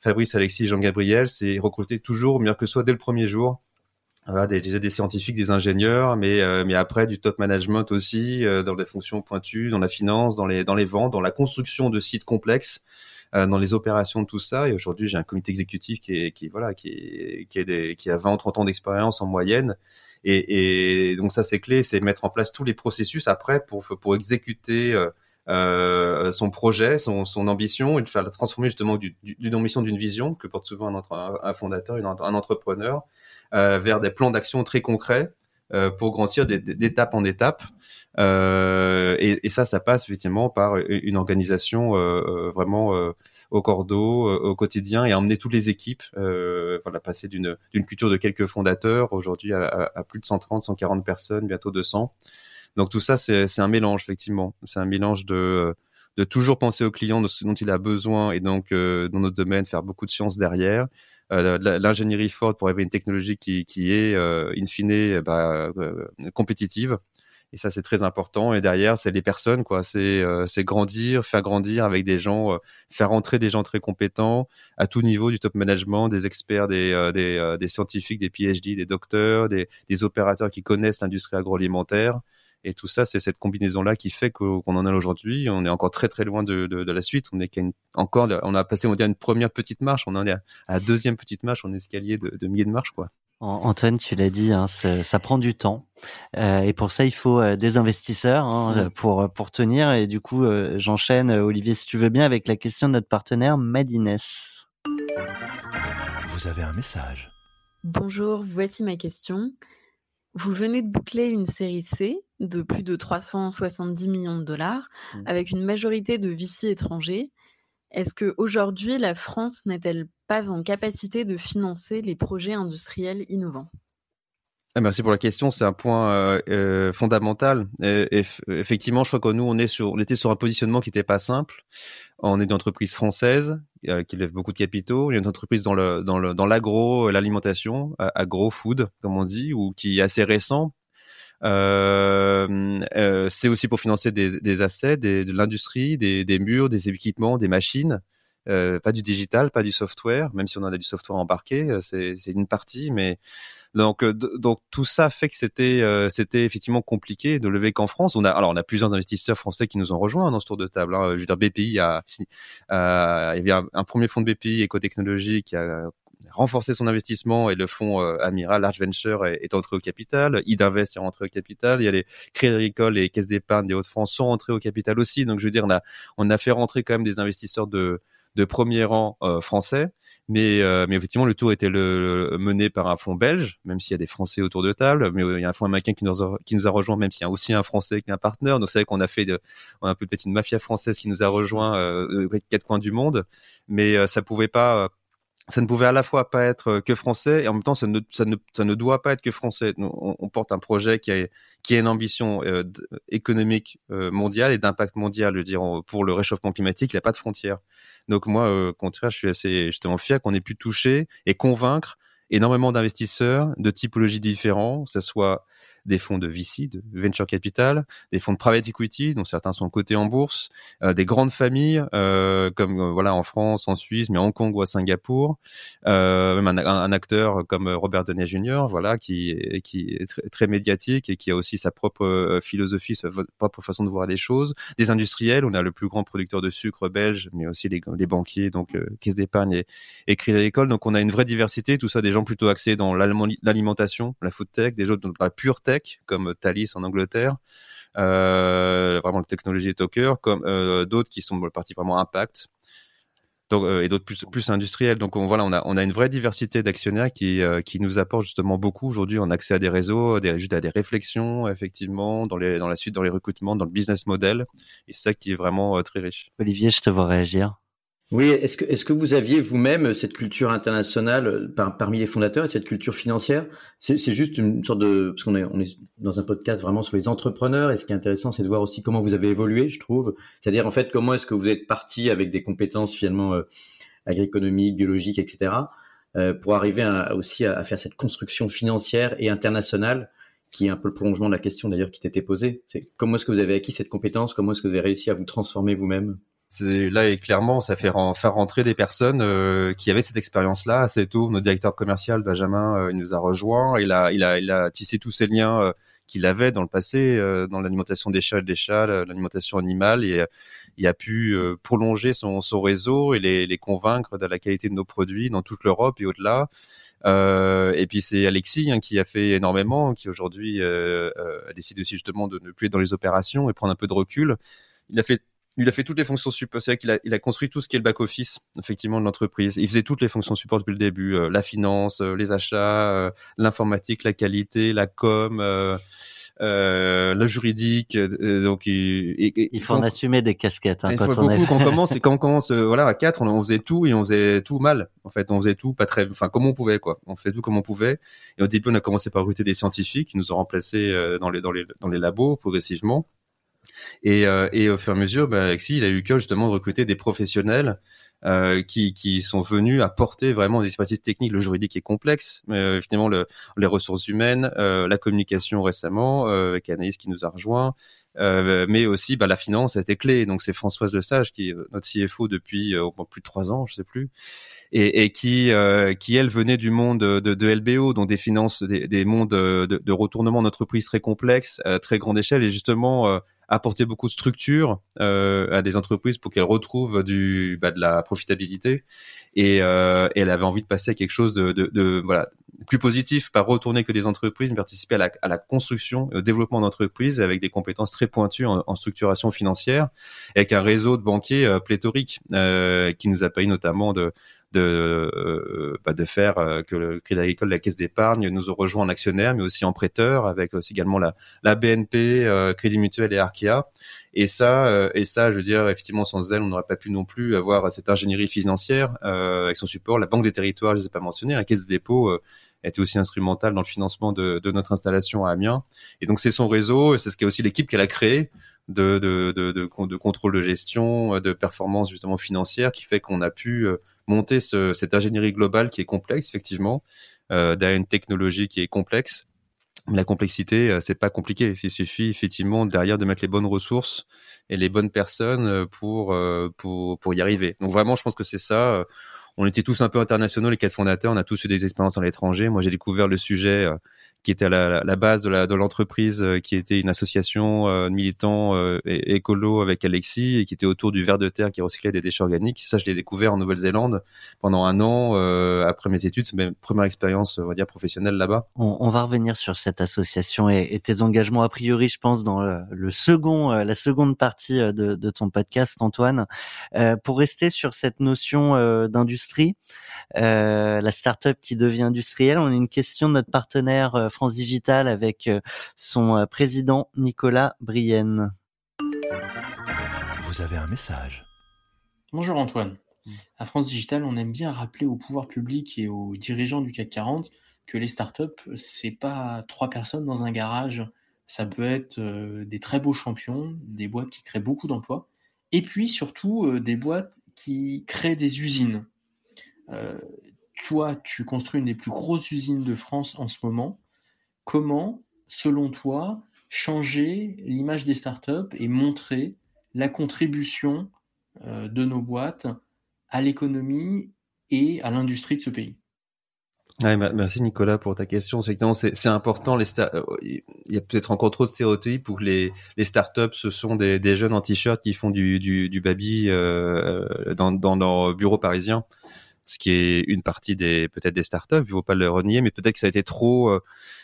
Fabrice, Alexis, Jean-Gabriel, c'est recruter toujours meilleur que soi dès le premier jour voilà, des, des, scientifiques, des ingénieurs, mais euh, mais après du top management aussi euh, dans les fonctions pointues, dans la finance, dans les dans les ventes, dans la construction de sites complexes, euh, dans les opérations de tout ça. Et aujourd'hui, j'ai un comité exécutif qui est qui voilà qui est, qui est des, qui a 20 30 ans d'expérience en moyenne. Et, et donc ça c'est clé, c'est mettre en place tous les processus après pour pour exécuter euh, son projet, son, son ambition, et de faire la transformer justement d'une ambition, d'une vision que porte souvent un, un fondateur, un entrepreneur, euh, vers des plans d'action très concrets euh, pour grandir d'étape en étape. Euh, et, ça, ça passe effectivement par une organisation vraiment au cordeau, au quotidien, et emmener toutes les équipes, euh, voilà, passer d'une culture de quelques fondateurs aujourd'hui à, plus de 130, 140 personnes, bientôt 200. Donc tout ça, c'est un mélange effectivement. C'est un mélange de de toujours penser au client de ce dont il a besoin et donc dans notre domaine faire beaucoup de science derrière, euh, l'ingénierie forte pour arriver à une technologie qui, qui est, euh, in fine, bah, euh, compétitive. Et ça, c'est très important. Et derrière, c'est les personnes, quoi. C'est c'est grandir, faire grandir avec des gens, faire entrer des gens très compétents à tout niveau du top management, des experts, des des, des scientifiques, des PhD, des docteurs, des, des opérateurs qui connaissent l'industrie agroalimentaire. Et tout ça, c'est cette combinaison-là qui fait qu'on en est aujourd'hui. On est encore très très loin de, de, de la suite. On est encore, on a passé on dire une première petite marche. On en est à, la deuxième petite marche, en escalier de, de milliers de marches, quoi. Antoine, tu l'as dit, hein, ça prend du temps, euh, et pour ça il faut euh, des investisseurs hein, pour pour tenir. Et du coup, euh, j'enchaîne, Olivier, si tu veux bien, avec la question de notre partenaire Madines. Vous avez un message. Bonjour, voici ma question. Vous venez de boucler une série C de plus de 370 millions de dollars, mmh. avec une majorité de VC étrangers. Est-ce qu'aujourd'hui, la France n'est-elle pas en capacité de financer les projets industriels innovants? Merci pour la question, c'est un point euh, euh, fondamental. effectivement, je crois que nous, on, est sur, on était sur un positionnement qui n'était pas simple. On est une entreprise française euh, qui lève beaucoup de capitaux. Il y a une entreprise dans le dans le dans l'agro, l'alimentation, agro food comme on dit, ou qui est assez récent euh, euh, c'est aussi pour financer des, des assets, de l'industrie, des, des, murs, des équipements, des machines. Euh, pas du digital, pas du software, même si on a du software embarqué, euh, c'est une partie, mais donc euh, donc tout ça fait que c'était c'était effectivement compliqué de lever qu'en France. On a alors on a plusieurs investisseurs français qui nous ont rejoints dans ce tour de table. Hein. Je veux dire BPI a, il y avait un, premier fonds de BPI éco-technologie qui a renforcer son investissement et le fonds euh, Amiral Large Venture est, entré au capital. Idinvest est rentré au capital. Il y a les Crédits Agricoles et Caisses d'épargne des Hauts-de-France sont rentrés au capital aussi. Donc je veux dire, on a, on a fait rentrer quand même des investisseurs de, de premier rang euh, français. Mais, euh, mais effectivement, le tour était le, mené par un fonds belge, même s'il y a des Français autour de table. Mais il y a un fonds américain qui nous a, qui nous a rejoint, même s'il y a aussi un Français qui est un partenaire. Donc c'est vrai qu'on a fait, de, on a un peu peut-être une mafia française qui nous a rejoint euh, quatre coins du monde. Mais euh, ça pouvait pas ça ne pouvait à la fois pas être que français et en même temps ça ne, doit pas être que français. On, porte un projet qui a, qui a une ambition euh, économique euh, mondiale et d'impact mondial. Je veux dire, pour le réchauffement climatique, il n'y a pas de frontières. Donc moi, euh, au contraire, je suis assez justement fier qu'on ait pu toucher et convaincre énormément d'investisseurs de typologies différentes, que ce soit des fonds de VC, de venture capital, des fonds de private equity, dont certains sont cotés en bourse, euh, des grandes familles euh, comme euh, voilà en France, en Suisse, mais à Hong Kong ou à Singapour, même un, acteur comme Robert Downey Jr. voilà qui qui est très, médiatique et qui a aussi sa propre philosophie, sa propre façon de voir les choses. Des industriels, on a le plus grand producteur de sucre belge, mais aussi les, banquiers, donc caisse d'épargne et, et Crédit Agricole. Donc on a une vraie diversité, tout ça des gens plutôt axés dans l'alimentation, la food tech, des autres dans la pure tech comme Thalys en Angleterre, euh, vraiment la technologie Talker, comme euh, d'autres qui sont partie vraiment impact. Donc, euh, et d'autres plus, industriels. Donc on, voilà, on a, on a une vraie diversité d'actionnaires qui, qui nous apporte justement beaucoup aujourd'hui en accès à des réseaux, juste à des réflexions effectivement dans, les, dans la suite, dans les recrutements, dans le business model. Et c'est ça qui est vraiment très riche. Olivier, je te vois réagir. Oui, est-ce que, est-ce que vous aviez vous-même cette culture internationale euh, parmi les fondateurs et cette culture financière? C'est, juste une sorte de... Parce qu'on est, on est dans un podcast vraiment sur les entrepreneurs et ce qui est intéressant, c'est de voir aussi comment vous avez évolué, je trouve. C'est-à-dire, en fait, comment est-ce que vous êtes parti avec des compétences finalement euh, biologiques, etc., euh, pour arriver aussi à, faire cette construction financière et internationale qui est un peu le prolongement de la question d'ailleurs qui t'était posée. C'est comment est-ce que vous avez acquis cette compétence? Comment est-ce que vous avez réussi à vous transformer vous-même? Là et clairement, ça fait faire rentrer des personnes euh, qui avaient cette expérience-là assez tôt. Notre directeur commercial Benjamin, euh, il nous a rejoint. Il a, tissé tous ces liens euh, qu'il avait dans le passé dans l'alimentation des chats et des chats, l'alimentation animale, et il a pu prolonger son, réseau et les, convaincre de la qualité de nos produits dans toute l'Europe et au-delà. Et puis c'est Alexis hein, qui a fait énormément, qui aujourd'hui a décidé aussi justement de ne plus être dans les opérations et prendre un peu de recul. Il a fait il a fait toutes les fonctions support. C'est vrai qu'il a, il a construit tout ce qui est le back office, effectivement, de l'entreprise. Il faisait toutes les fonctions support depuis le début euh, la finance, euh, les achats, euh, l'informatique, la qualité, la com, le juridique. donc, il, il faut en assumer des casquettes. Hein, il faut beaucoup quand on <laughs> commence. Et quand on commence, voilà, à quatre, on, faisait tout et on faisait tout mal. En fait, on faisait tout pas très, enfin, comme on pouvait, quoi. On fait tout comme on pouvait. Et au début, on a commencé par recruter des scientifiques qui nous ont remplacés dans les dans les dans les labos progressivement. Et, euh, et au fur et à mesure, ben, Alexis, il a eu que justement de recruter des professionnels euh, qui, qui sont venus apporter vraiment des expertises techniques. Le juridique est complexe, mais euh, finalement le, les ressources humaines, euh, la communication récemment euh, avec Anaïs qui nous a rejoint, euh, mais aussi bah, la finance a été clé. Donc c'est Françoise Lesage qui est notre CFO depuis plus de trois ans, je sais plus, et, et qui qui elle venait du monde de, de LBO, donc des finances, des, des mondes de, de retournement d'entreprise très complexes, à très grande échelle, et justement apporter beaucoup de structure euh, à des entreprises pour qu'elles retrouvent du bah, de la profitabilité. Et, euh, elle avait envie de passer à quelque chose de, de, de voilà plus positif, pas retourner que des entreprises, mais participer à la, à la construction au développement d'entreprises avec des compétences très pointues en, en, structuration financière, avec un réseau de banquiers euh, pléthorique euh, qui nous a payé notamment de de, euh, bah, de faire euh, que le Crédit Agricole, la Caisse d'épargne, nous ont rejoint en actionnaire, mais aussi en prêteur, avec aussi également la, la BNP, euh, Crédit Mutuel et Arkea. Et ça, et ça, je veux dire, effectivement, sans elle, on n'aurait pas pu non plus avoir cette ingénierie financière avec son support. La Banque des Territoires, je ne les ai pas mentionné, la Caisse des dépôts était aussi instrumentale dans le financement de, de notre installation à Amiens. Et donc c'est son réseau, c'est ce qui est aussi l'équipe qu'elle a créée de, de, de, de, contrôle de gestion, de performance justement financière, qui fait qu'on a pu monter ce, cette ingénierie globale qui est complexe, effectivement, euh, derrière une technologie qui est complexe. La complexité, euh, c'est pas compliqué. Il suffit effectivement derrière de mettre les bonnes ressources et les bonnes personnes euh, pour pour pour y arriver. Donc vraiment, je pense que c'est ça. On était tous un peu internationaux, les quatre fondateurs. On a tous eu des expériences à l'étranger. Moi, j'ai découvert le sujet qui était à la, base de l'entreprise, euh, qui était une association euh, de militants euh, écolo avec Alexis et qui était autour du ver de terre qui recyclait des déchets organiques. Ça, je l'ai découvert en Nouvelle-Zélande pendant un an après mes études. C'est ma première expérience, on va dire, professionnelle là-bas. On, va revenir sur cette association et, et, tes engagements a priori, je pense, dans le, second, la seconde partie de, ton podcast, Antoine. Pour rester sur cette notion d'industrie, la start-up qui devient industrielle, on a une question de notre partenaire France Digital avec euh, son euh, président Nicolas Brienne. Vous avez un message. Bonjour Antoine. À France Digital, on aime bien rappeler au pouvoir public et aux dirigeants du CAC 40 que les startups, c'est pas trois personnes dans un garage. Ça peut être euh, des très beaux champions, des boîtes qui créent beaucoup d'emplois, et puis surtout des boîtes qui créent des usines. toi, tu construis une des plus grosses usines de France en ce moment. Comment, selon toi, changer l'image des startups et montrer la contribution euh, de nos boîtes à l'économie et à l'industrie de ce pays? Merci Nicolas pour ta question. C'est important. Euh, il y a peut-être encore trop de stéréotypes pour les, les startups, ce sont des, jeunes en t-shirt qui font du baby euh, dans, dans leur bureau parisien ce qui est une partie des peut-être des startups, il faut pas le renier, mais peut-être que ça a été trop, euh,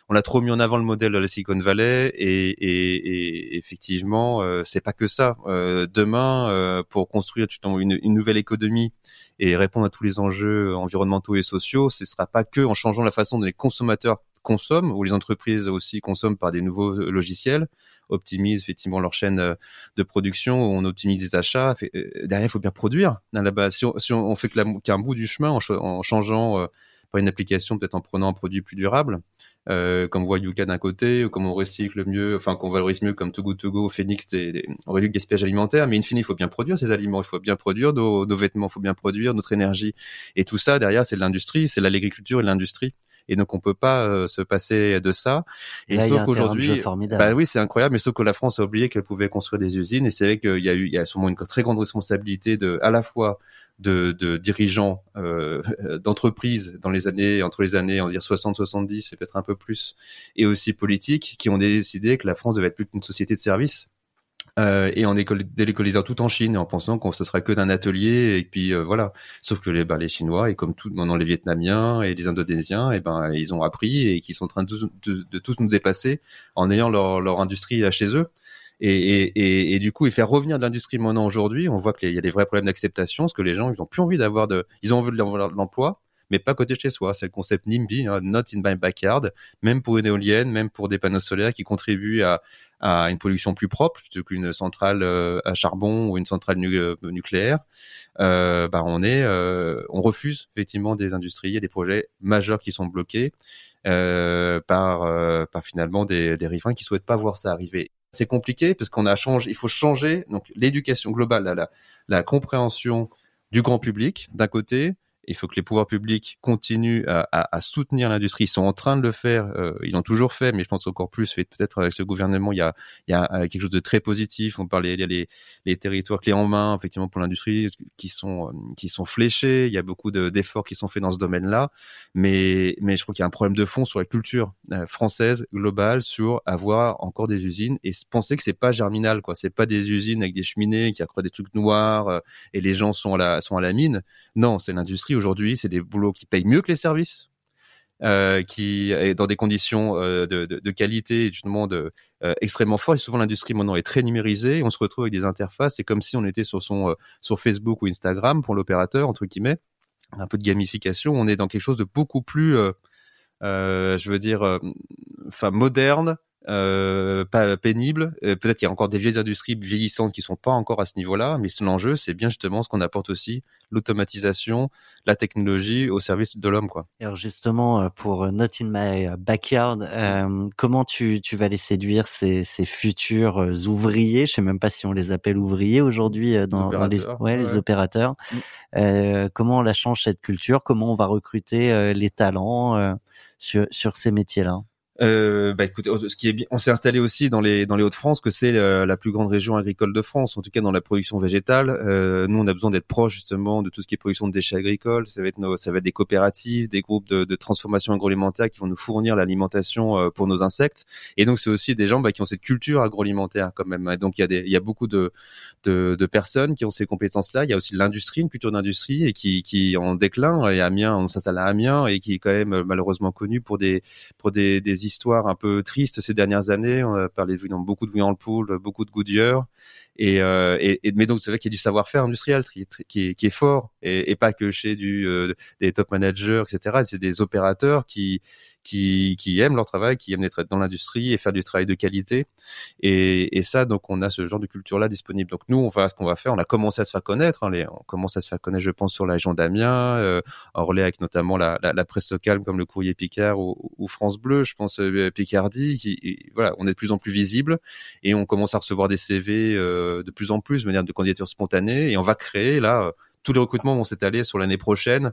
on a trop mis en avant le modèle de la Silicon Valley et, et, et effectivement, euh, c'est pas que ça. Euh, demain, euh, pour construire une, une nouvelle économie et répondre à tous les enjeux environnementaux et sociaux, ce sera pas que en changeant la façon dont les consommateurs consomment ou les entreprises aussi consomment par des nouveaux logiciels optimisent effectivement leur chaîne euh, de production, on optimise les achats. Euh, derrière, il faut bien produire. Là-bas, si, on, fait qu'un bout du chemin en, changeant euh, par une application, peut-être en prenant un produit plus durable, comme voit Yuka d'un côté, ou comme on recycle mieux, enfin qu'on valorise mieux comme Too Good To Go, Phoenix, on réduit le gaspillage alimentaire, mais in fine, il faut bien produire ces aliments, il faut bien produire nos, nos vêtements, il faut bien produire notre énergie. Et tout ça, derrière, c'est de l'industrie, c'est l'agriculture et l'industrie et donc on peut pas se passer de ça. Et, et sauf qu'aujourd'hui, bah oui, c'est incroyable, mais sauf que la France a oublié qu'elle pouvait construire des usines, et c'est vrai qu'il y a eu, il y a sûrement une très grande responsabilité de, à la fois de, de dirigeants euh, <laughs> d'entreprises dans les années entre les années on va dire 60 70 et peut-être un peu plus et aussi politiques qui ont décidé que la France devait être plus une société de services euh, et en délocalisant tout en Chine en pensant qu'on ce sera que d'un atelier et puis euh, voilà. Sauf que les ben, les chinois et comme tout maintenant les vietnamiens et les indonésiens et ben ils ont appris et qui sont en train de, de, de tous nous dépasser en ayant leur, leur industrie là chez eux. Et, et, du coup, et faire revenir de l'industrie maintenant aujourd'hui, on voit qu'il y a des vrais problèmes d'acceptation, parce que les gens, ils ont plus envie d'avoir de, ils ont envie de l'emploi, mais pas côté chez soi. C'est le concept NIMBY, hein, not in my backyard, même pour une éolienne, même pour des panneaux solaires qui contribuent à, à une pollution plus propre plutôt qu'une centrale euh, à charbon ou une centrale euh, nucléaire. Euh, bah on refuse effectivement des industries et des projets majeurs qui sont bloqués par, par finalement des, des riverains qui souhaitent pas voir ça arriver c'est compliqué parce qu'on a changé, il faut changer donc l'éducation globale, la, la compréhension du grand public d'un côté, il faut que les pouvoirs publics continuent à, soutenir l'industrie. Ils sont en train de le faire. Euh, ils l'ont toujours fait, mais je pense encore plus. Peut-être avec ce gouvernement, il y a, euh, quelque chose de très positif. On parlait, il y a les, territoires clés en main, effectivement, pour l'industrie, qui sont euh, qui sont fléchés. Il y a beaucoup d'efforts qui sont faits dans ce domaine-là. Mais je crois qu'il y a un problème de fond sur la culture française globale, sur avoir encore des usines et penser que c'est pas germinal, quoi. C'est pas des usines avec des cheminées qui accroissent des trucs noirs et les gens sont à sont à la mine. Non, c'est l'industrie aujourd'hui, c'est des boulots qui payent mieux que les services, euh, qui est dans des conditions euh, de, de, de, qualité justement de, euh, extrêmement fortes. Souvent l'industrie maintenant est très numérisée. on se retrouve avec des interfaces. C'est comme si on était sur son euh, sur Facebook ou Instagram pour l'opérateur entre guillemets. Un peu de gamification. On est dans quelque chose de beaucoup plus, je veux dire, enfin moderne, euh, pas pénible. Euh, peut-être qu'il y a encore des vieilles industries vieillissantes qui sont pas encore à ce niveau-là, mais l'enjeu, c'est bien justement ce qu'on apporte aussi, l'automatisation, la technologie au service de l'homme, quoi. Alors justement, euh, pour Not in My Backyard, euh, comment tu, tu vas les séduire ces, ces futurs ouvriers? Je sais même pas si on les appelle ouvriers aujourd'hui dans, dans, les, ouais, les opérateurs. Mm. comment on la change cette culture? Comment on va recruter les talents sur, sur ces métiers-là? Euh, bah écoutez, ce qui est bien, on s'est installé aussi dans les dans les Hauts-de-France, que c'est euh, la, plus grande région agricole de France, en tout cas dans la production végétale. Euh, nous, on a besoin d'être proche justement de tout ce qui est production de déchets agricoles. Ça va être nos, ça va être des coopératives, des groupes de, de transformation agroalimentaire qui vont nous fournir l'alimentation euh, pour nos insectes. Et donc, c'est aussi des gens bah, qui ont cette culture agroalimentaire quand même. Donc, il y a des, il y a beaucoup de, de, de personnes qui ont ces compétences-là. Il y a aussi l'industrie, une culture d'industrie et qui qui en déclin. Et Amiens, on s'installe à Amiens et qui est quand même malheureusement connu pour des pour des, des histoire un peu triste ces dernières années. On a parlé de beaucoup de le Pool, beaucoup de Goodyear. Et, euh, et, mais donc c'est vrai qu'il y a du savoir-faire industriel qui, est, fort et, et, pas que chez du euh, des top managers, etc. C'est des opérateurs qui qui, qui aiment leur travail, qui aiment être dans l'industrie et faire du travail de qualité. Et, et, ça, donc, on a ce genre de culture-là disponible. Donc, nous, on va, ce qu'on va faire, on a commencé à se faire connaître. Hein, les, on commence à se faire connaître, je pense, sur la région d'Amiens, euh, en relais avec notamment la, la, la, presse locale comme le Courrier Picard ou, ou France Bleu, je pense, euh, Picardie. Qui, voilà, on est de plus en plus visible et on commence à recevoir des CV euh, de plus en plus de manière de candidature spontanée et on va créer là tous les recrutements vont s'étaler sur l'année prochaine euh,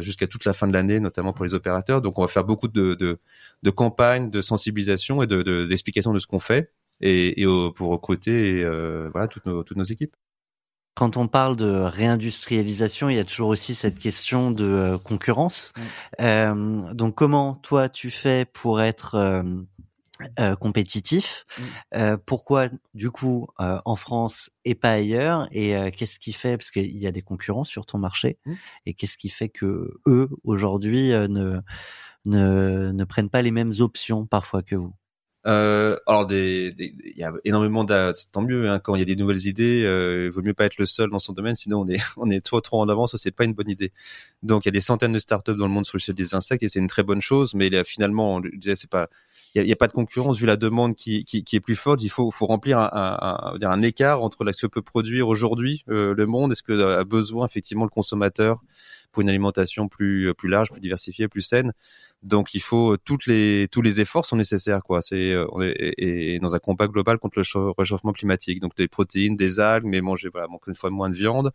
jusqu'à toute la fin de l'année, notamment pour les opérateurs. Donc, on va faire beaucoup de, de, de campagnes de sensibilisation et de, d'explication de, ce qu'on fait et, et pour recruter euh, voilà toutes nos, toutes nos équipes. Quand on parle de réindustrialisation, il y a toujours aussi cette question de euh, concurrence. Euh, donc, comment toi tu fais pour être euh, compétitif. Mmh. Euh, pourquoi, du coup, euh, en France et pas ailleurs? Et euh, qu'est-ce qui fait, parce qu'il y a des concurrents sur ton marché, mmh. et qu'est-ce qui fait que eux aujourd'hui euh, ne, ne ne prennent pas les mêmes options parfois que vous? Euh, alors, des, il y a énormément de, tant mieux hein, quand il y a des nouvelles idées. Euh, il vaut mieux pas être le seul dans son domaine, sinon on est <laughs> on est trop trop en avance. C'est pas une bonne idée. Donc, il y a des centaines de startups dans le monde sur le sujet des insectes et c'est une très bonne chose. Mais là, finalement, c'est pas, il y a, pas de concurrence vu la demande qui, qui, qui est plus forte. Il faut faut remplir un, un, un, écart entre ce que peut produire aujourd'hui euh, le monde et ce que a besoin effectivement le consommateur pour une alimentation plus plus large, plus diversifiée, plus saine. Donc il faut euh, toutes les tous les efforts sont nécessaires quoi. C'est euh, on est et, dans un combat global contre le réchauffement climatique. Donc des protéines, des algues, mais manger voilà une fois moins de viande.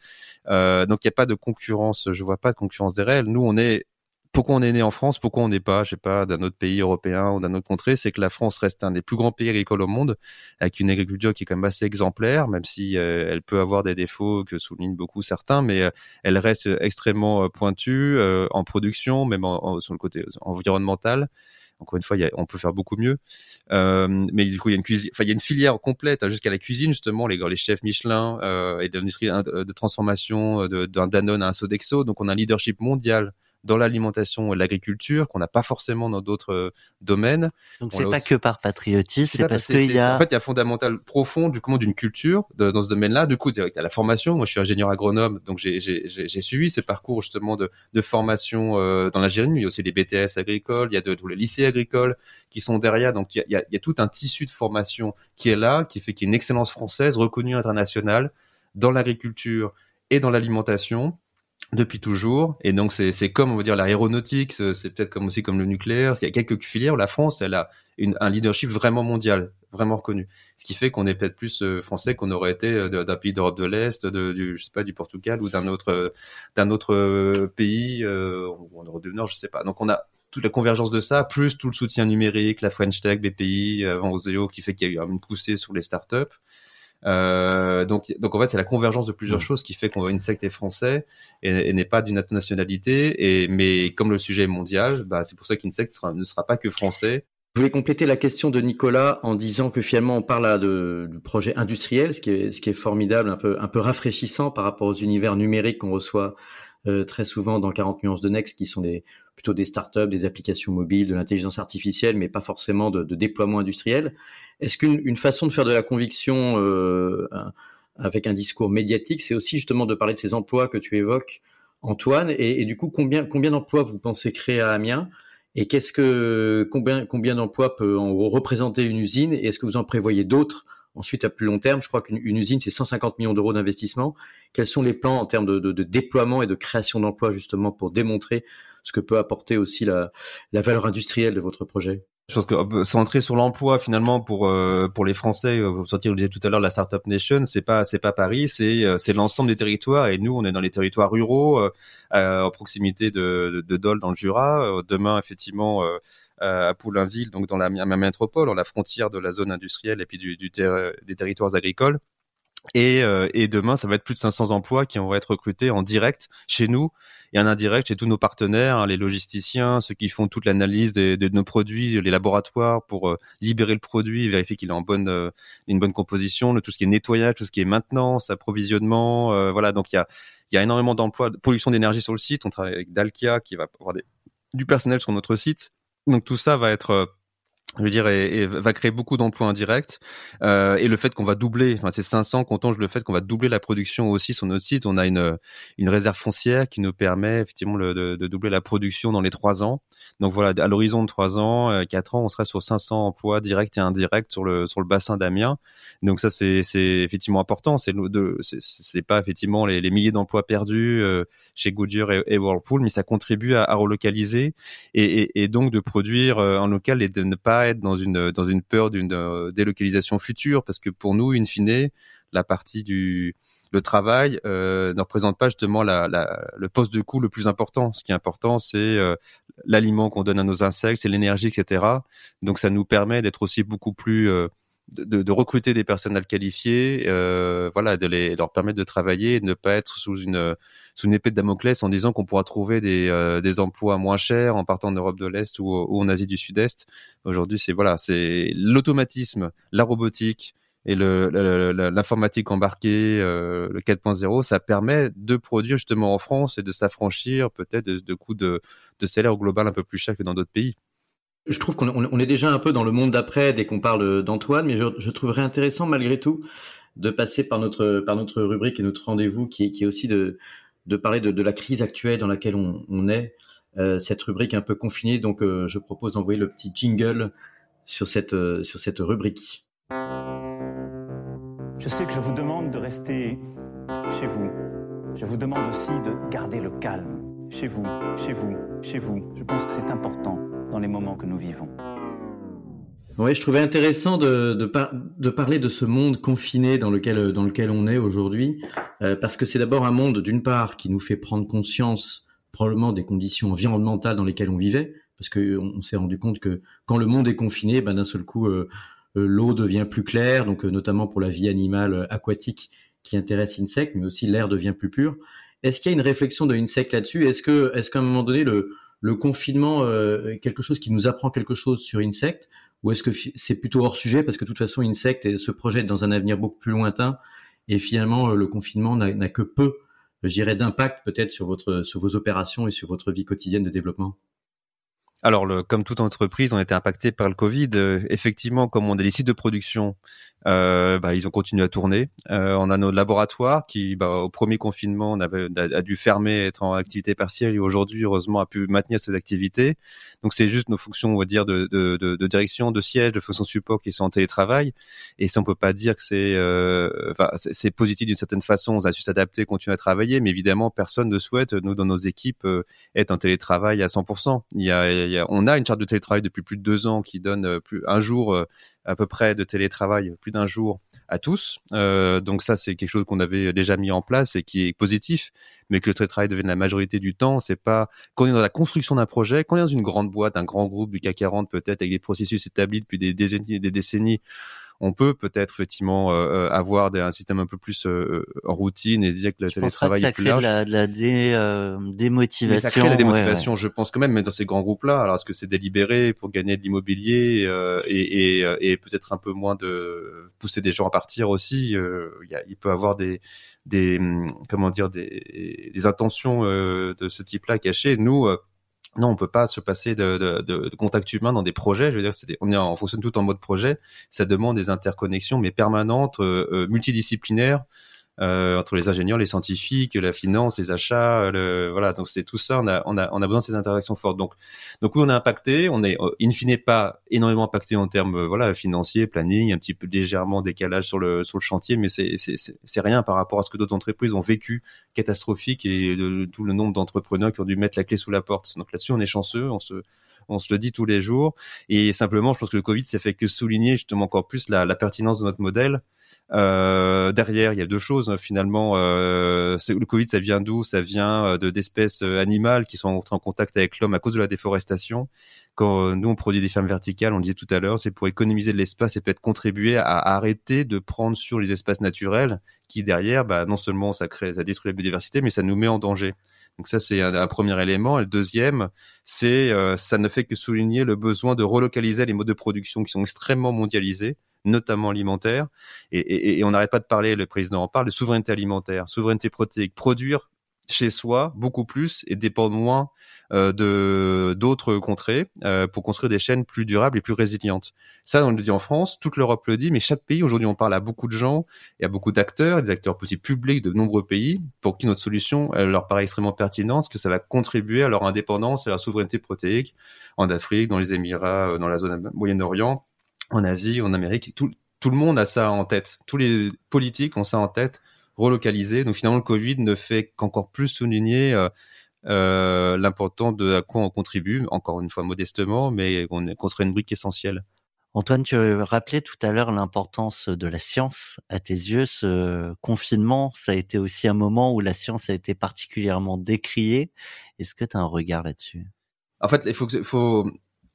Euh, donc il n'y a pas de concurrence. Je vois pas de concurrence des réels. Nous on est pourquoi on est né en France, pourquoi on n'est pas, je sais pas, d'un autre pays européen ou d'un autre contrée, c'est que la France reste un des plus grands pays agricoles au monde, avec une agriculture qui est quand même assez exemplaire, même si euh, elle peut avoir des défauts que soulignent beaucoup certains, mais euh, elle reste extrêmement pointue en production, même sur le côté environnemental. Encore une fois, on peut faire beaucoup mieux. Euh, mais du coup, il y a une cuisine, enfin, il y a une filière complète hein, jusqu'à la cuisine justement, les, chefs Michelin euh, et l'industrie de transformation d'un Danone à un Sodexo. Donc, on a un leadership mondial dans l'alimentation et l'agriculture qu'on n'a pas forcément dans d'autres euh, domaines. Donc c'est pas que par patriotisme, c'est parce qu'il y a en fait il y a fondamental profond du comment d'une culture dans ce domaine-là. Du coup, il y a la formation. Moi, je suis ingénieur agronome, donc j'ai suivi ces parcours justement de, de formation euh, dans l'ingénierie. Il y a aussi les BTS agricoles, il y a de, tous les lycées agricoles qui sont derrière. Donc il y, a, il y a tout un tissu de formation qui est là, qui fait qu'il y a une excellence française reconnue internationale dans l'agriculture et dans l'alimentation depuis toujours. Et donc, c'est comme, on va dire, l'aéronautique, c'est peut-être comme aussi comme le nucléaire. Il y a quelques filières. La France, elle a une, un leadership vraiment mondial, vraiment reconnu. Ce qui fait qu'on est peut-être plus euh, français qu'on aurait été euh, d'un pays d'Europe de l'Est, de, du, je sais pas, du Portugal ou d'un autre, d'un autre euh, pays, euh, en Europe du Nord, je sais pas. Donc, on a toute la convergence de ça, plus tout le soutien numérique, la French Tech, BPI, avant Oseo, qui fait qu'il y a eu une poussée sur les startups. Euh, donc, donc en fait, c'est la convergence de plusieurs choses qui fait qu'on voit Insect est français et, n'est pas d'une nationalité. Et mais comme le sujet est mondial, bah, c'est pour ça qu'Insect ne sera pas que français. Je voulais compléter la question de Nicolas en disant que finalement on parle là de, de projet industriel, ce qui est ce qui est formidable, un peu un peu rafraîchissant par rapport aux univers numériques qu'on reçoit euh, très souvent dans 40 nuances de Next, qui sont des, plutôt des startups, des applications mobiles, de l'intelligence artificielle, mais pas forcément de, de déploiement industriel. Est-ce qu'une façon de faire de la conviction euh, avec un discours médiatique, c'est aussi justement de parler de ces emplois que tu évoques, Antoine, et, et du coup, combien, combien d'emplois vous pensez créer à Amiens? Et qu'est-ce que combien combien d'emplois peut en représenter une usine? Et est-ce que vous en prévoyez d'autres Ensuite, à plus long terme, je crois qu'une usine, c'est 150 millions d'euros d'investissement. Quels sont les plans en termes de, déploiement et de création d'emplois, justement, pour démontrer ce que peut apporter aussi la, la valeur industrielle de votre projet? Je pense que euh, centrer sur l'emploi finalement pour euh, pour les Français, euh, vous sortir, vous disiez tout à l'heure la startup nation, c'est pas c'est pas Paris, c'est c'est l'ensemble des territoires et nous on est dans les territoires ruraux, euh, à proximité de, de, de Dole dans le Jura. demain effectivement euh, à Poulainville, donc dans la, métropole, en la frontière de la zone industrielle et puis du, des territoires agricoles. Et, euh, et, demain, ça va être plus de 500 emplois qui vont être recrutés en direct chez nous et en indirect chez tous nos partenaires, hein, les logisticiens, ceux qui font toute l'analyse de, nos produits, les laboratoires pour euh, libérer le produit, vérifier qu'il est en bonne, une bonne composition, tout ce qui est nettoyage, tout ce qui est maintenance, approvisionnement, voilà. Donc il y a, y a énormément d'emplois, de production d'énergie sur le site. On travaille avec Dalkia qui va avoir du personnel sur notre site donc tout ça va être euh, je veux dire, et, va créer beaucoup d'emplois indirects. Euh, et le fait qu'on va doubler, enfin c'est 500, comptant le fait qu'on va doubler la production aussi sur notre site. On a une, une réserve foncière qui nous permet effectivement de, doubler la production dans les trois ans. Donc voilà, à l'horizon de trois ans, euh, quatre ans, on sera sur 500 emplois directs et indirects sur le sur le bassin d'Amiens. Donc ça c'est effectivement important. C'est c'est pas effectivement les, milliers d'emplois perdus euh, chez Goodyear et, Whirlpool, mais ça contribue à, relocaliser et, et, et, donc de produire en local et de ne pas être dans une dans une peur d'une délocalisation future, parce que pour nous, in fine, la partie du le travail euh, ne représente pas justement la, le poste de coût le plus important. Ce qui est important, c'est euh, l'aliment qu'on donne à nos insectes, c'est l'énergie, etc. Donc ça nous permet d'être aussi beaucoup plus euh, de, de, recruter des personnels qualifiés, euh, voilà, de les, leur permettre de travailler et de ne pas être sous une sous une épée de Damoclès en disant qu'on pourra trouver des, euh, des emplois moins chers en partant d'Europe de l'Est ou, ou, en Asie du Sud-Est. Aujourd'hui, c'est voilà, c'est l'automatisme, la robotique, et l'informatique embarquée, euh, le 4.0, ça permet de produire justement en France et de s'affranchir peut-être de, de coûts de, de salaire global un peu plus cher que dans d'autres pays. Je trouve qu'on on est déjà un peu dans le monde d'après dès qu'on parle d'Antoine, mais je, trouverais intéressant malgré tout de passer par notre par notre rubrique et notre rendez-vous qui est, aussi de de parler de, la crise actuelle dans laquelle on, on est. Euh, cette rubrique un peu confinée, donc euh, je propose d'envoyer le petit jingle sur cette euh, sur cette rubrique. Je sais que je vous demande de rester chez vous. Je vous demande aussi de garder le calme. Chez vous, chez vous, chez vous. Je pense que c'est important dans les moments que nous vivons. Oui, je trouvais intéressant de, de, parler de ce monde confiné dans lequel, dans lequel on est aujourd'hui, euh, parce que c'est d'abord un monde, d'une part, qui nous fait prendre conscience probablement des conditions environnementales dans lesquelles on vivait, parce que on, s'est rendu compte que quand le monde est confiné, ben, d'un seul coup, l'eau devient plus claire, donc notamment pour la vie animale aquatique qui intéresse Insect, mais aussi l'air devient plus pur. Est-ce qu'il y a une réflexion de Insect là-dessus? Est-ce que, est-ce qu'à un moment donné, le, le confinement est quelque chose qui nous apprend quelque chose sur Insect ou est-ce que c'est plutôt hors sujet parce que de toute façon Insect se projette dans un avenir beaucoup plus lointain et finalement le confinement n'a que peu, je d'impact peut-être sur votre sur vos opérations et sur votre vie quotidienne de développement? Alors, le, comme toute entreprise, on a été impacté par le Covid. Euh, effectivement, comme on a des sites de production, euh, bah, ils ont continué à tourner. Euh, on a nos laboratoires qui, bah, au premier confinement, on avait, a, dû fermer, être en activité partielle, et aujourd'hui, heureusement, a pu maintenir ses activités. Donc, c'est juste nos fonctions, on va dire, de, de, de, de, direction, de siège, de fonction support qui sont en télétravail. Et ça, on peut pas dire que c'est, euh, c'est positif d'une certaine façon. On a su s'adapter, continuer à travailler, mais évidemment, personne ne souhaite, nous, dans nos équipes, euh, être en télétravail à 100%. Il y a on a une charte de télétravail depuis plus de deux ans qui donne euh, plus un jour euh, à peu près de télétravail, plus d'un jour à tous. Euh, donc ça, c'est quelque chose qu'on avait déjà mis en place et qui est positif. Mais que le télétravail devienne la majorité du temps, c'est pas quand on est dans la construction d'un projet, quand on est dans une grande boîte, un grand groupe du CAC 40 peut-être avec des processus établis depuis des décennies, des décennies on peut peut-être effectivement euh, euh, avoir des, un système un peu plus euh, en routine et se dire que le télétravail est plus large. De la, de la démotivation. ça crée la démotivation, je pense quand même, mais dans ces grands groupes-là. Alors est-ce que c'est délibéré pour gagner de l'immobilier et, et, et peut-être un peu moins de pousser des gens à partir aussi. Il, y a, il peut avoir des des hum, comment dire des, des intentions de ce type-là cachées. Nous non, on peut pas se passer de, de, de, contact humain dans des projets. Je veux dire, c'est on, fonctionne tout en mode projet. Ça demande des interconnexions, mais permanentes, euh, euh multidisciplinaires euh, entre les ingénieurs, les scientifiques, la finance, les achats, le, voilà. Donc c'est tout ça. On a, on a, on a besoin de ces interactions fortes. Donc, donc oui, on est impacté. On est, euh, in fine, pas énormément impacté en termes, euh, voilà, financiers, planning, un petit peu légèrement décalage sur le, sur le chantier, mais c'est, c'est, c'est rien par rapport à ce que d'autres entreprises ont vécu catastrophique et de, tout le nombre d'entrepreneurs qui ont dû mettre la clé sous la porte. Donc là-dessus, on est chanceux. On se, on se le dit tous les jours. Et simplement, je pense que le Covid, ça fait que souligner justement encore plus la pertinence de notre modèle. Euh, derrière, il y a deux choses hein, finalement. Euh, le Covid, ça vient d'où? Ça vient euh, de d'espèces euh, animales qui sont entrées en contact avec l'homme à cause de la déforestation. Quand nous on produit des fermes verticales, on le disait tout à l'heure, c'est pour économiser de l'espace et peut-être contribuer à, arrêter de prendre sur les espaces naturels qui derrière, bah, non seulement ça crée, ça détruit la biodiversité, mais ça nous met en danger. Donc ça, c'est un, premier élément. Et le deuxième, c'est euh, ça ne fait que souligner le besoin de relocaliser les modes de production qui sont extrêmement mondialisés, notamment alimentaires. Et, et, et on n'arrête pas de parler, le président en parle, de souveraineté alimentaire, souveraineté protéique, produire chez soi beaucoup plus et dépendre moins euh, de d'autres contrées euh, pour construire des chaînes plus durables et plus résilientes. Ça, on le dit en France, toute l'Europe le dit, mais chaque pays aujourd'hui, on parle à beaucoup de gens et à beaucoup d'acteurs, des acteurs aussi publics de nombreux pays, pour qui notre solution elle leur paraît extrêmement pertinente, que ça va contribuer à leur indépendance et à leur souveraineté protéique en Afrique, dans les Émirats, euh, dans la zone Moyen-Orient, en Asie, en Amérique. Tout, tout le monde a ça en tête. Tous les politiques ont ça en tête relocaliser. Donc finalement, le Covid ne fait qu'encore plus souligner euh, euh, l'importance de à quoi on contribue, encore une fois modestement, mais qu'on serait une brique essentielle. Antoine, tu rappelais tout à l'heure l'importance de la science. À tes yeux, ce confinement, ça a été aussi un moment où la science a été particulièrement décriée. Est-ce que tu as un regard là-dessus? En fait, il faut, faut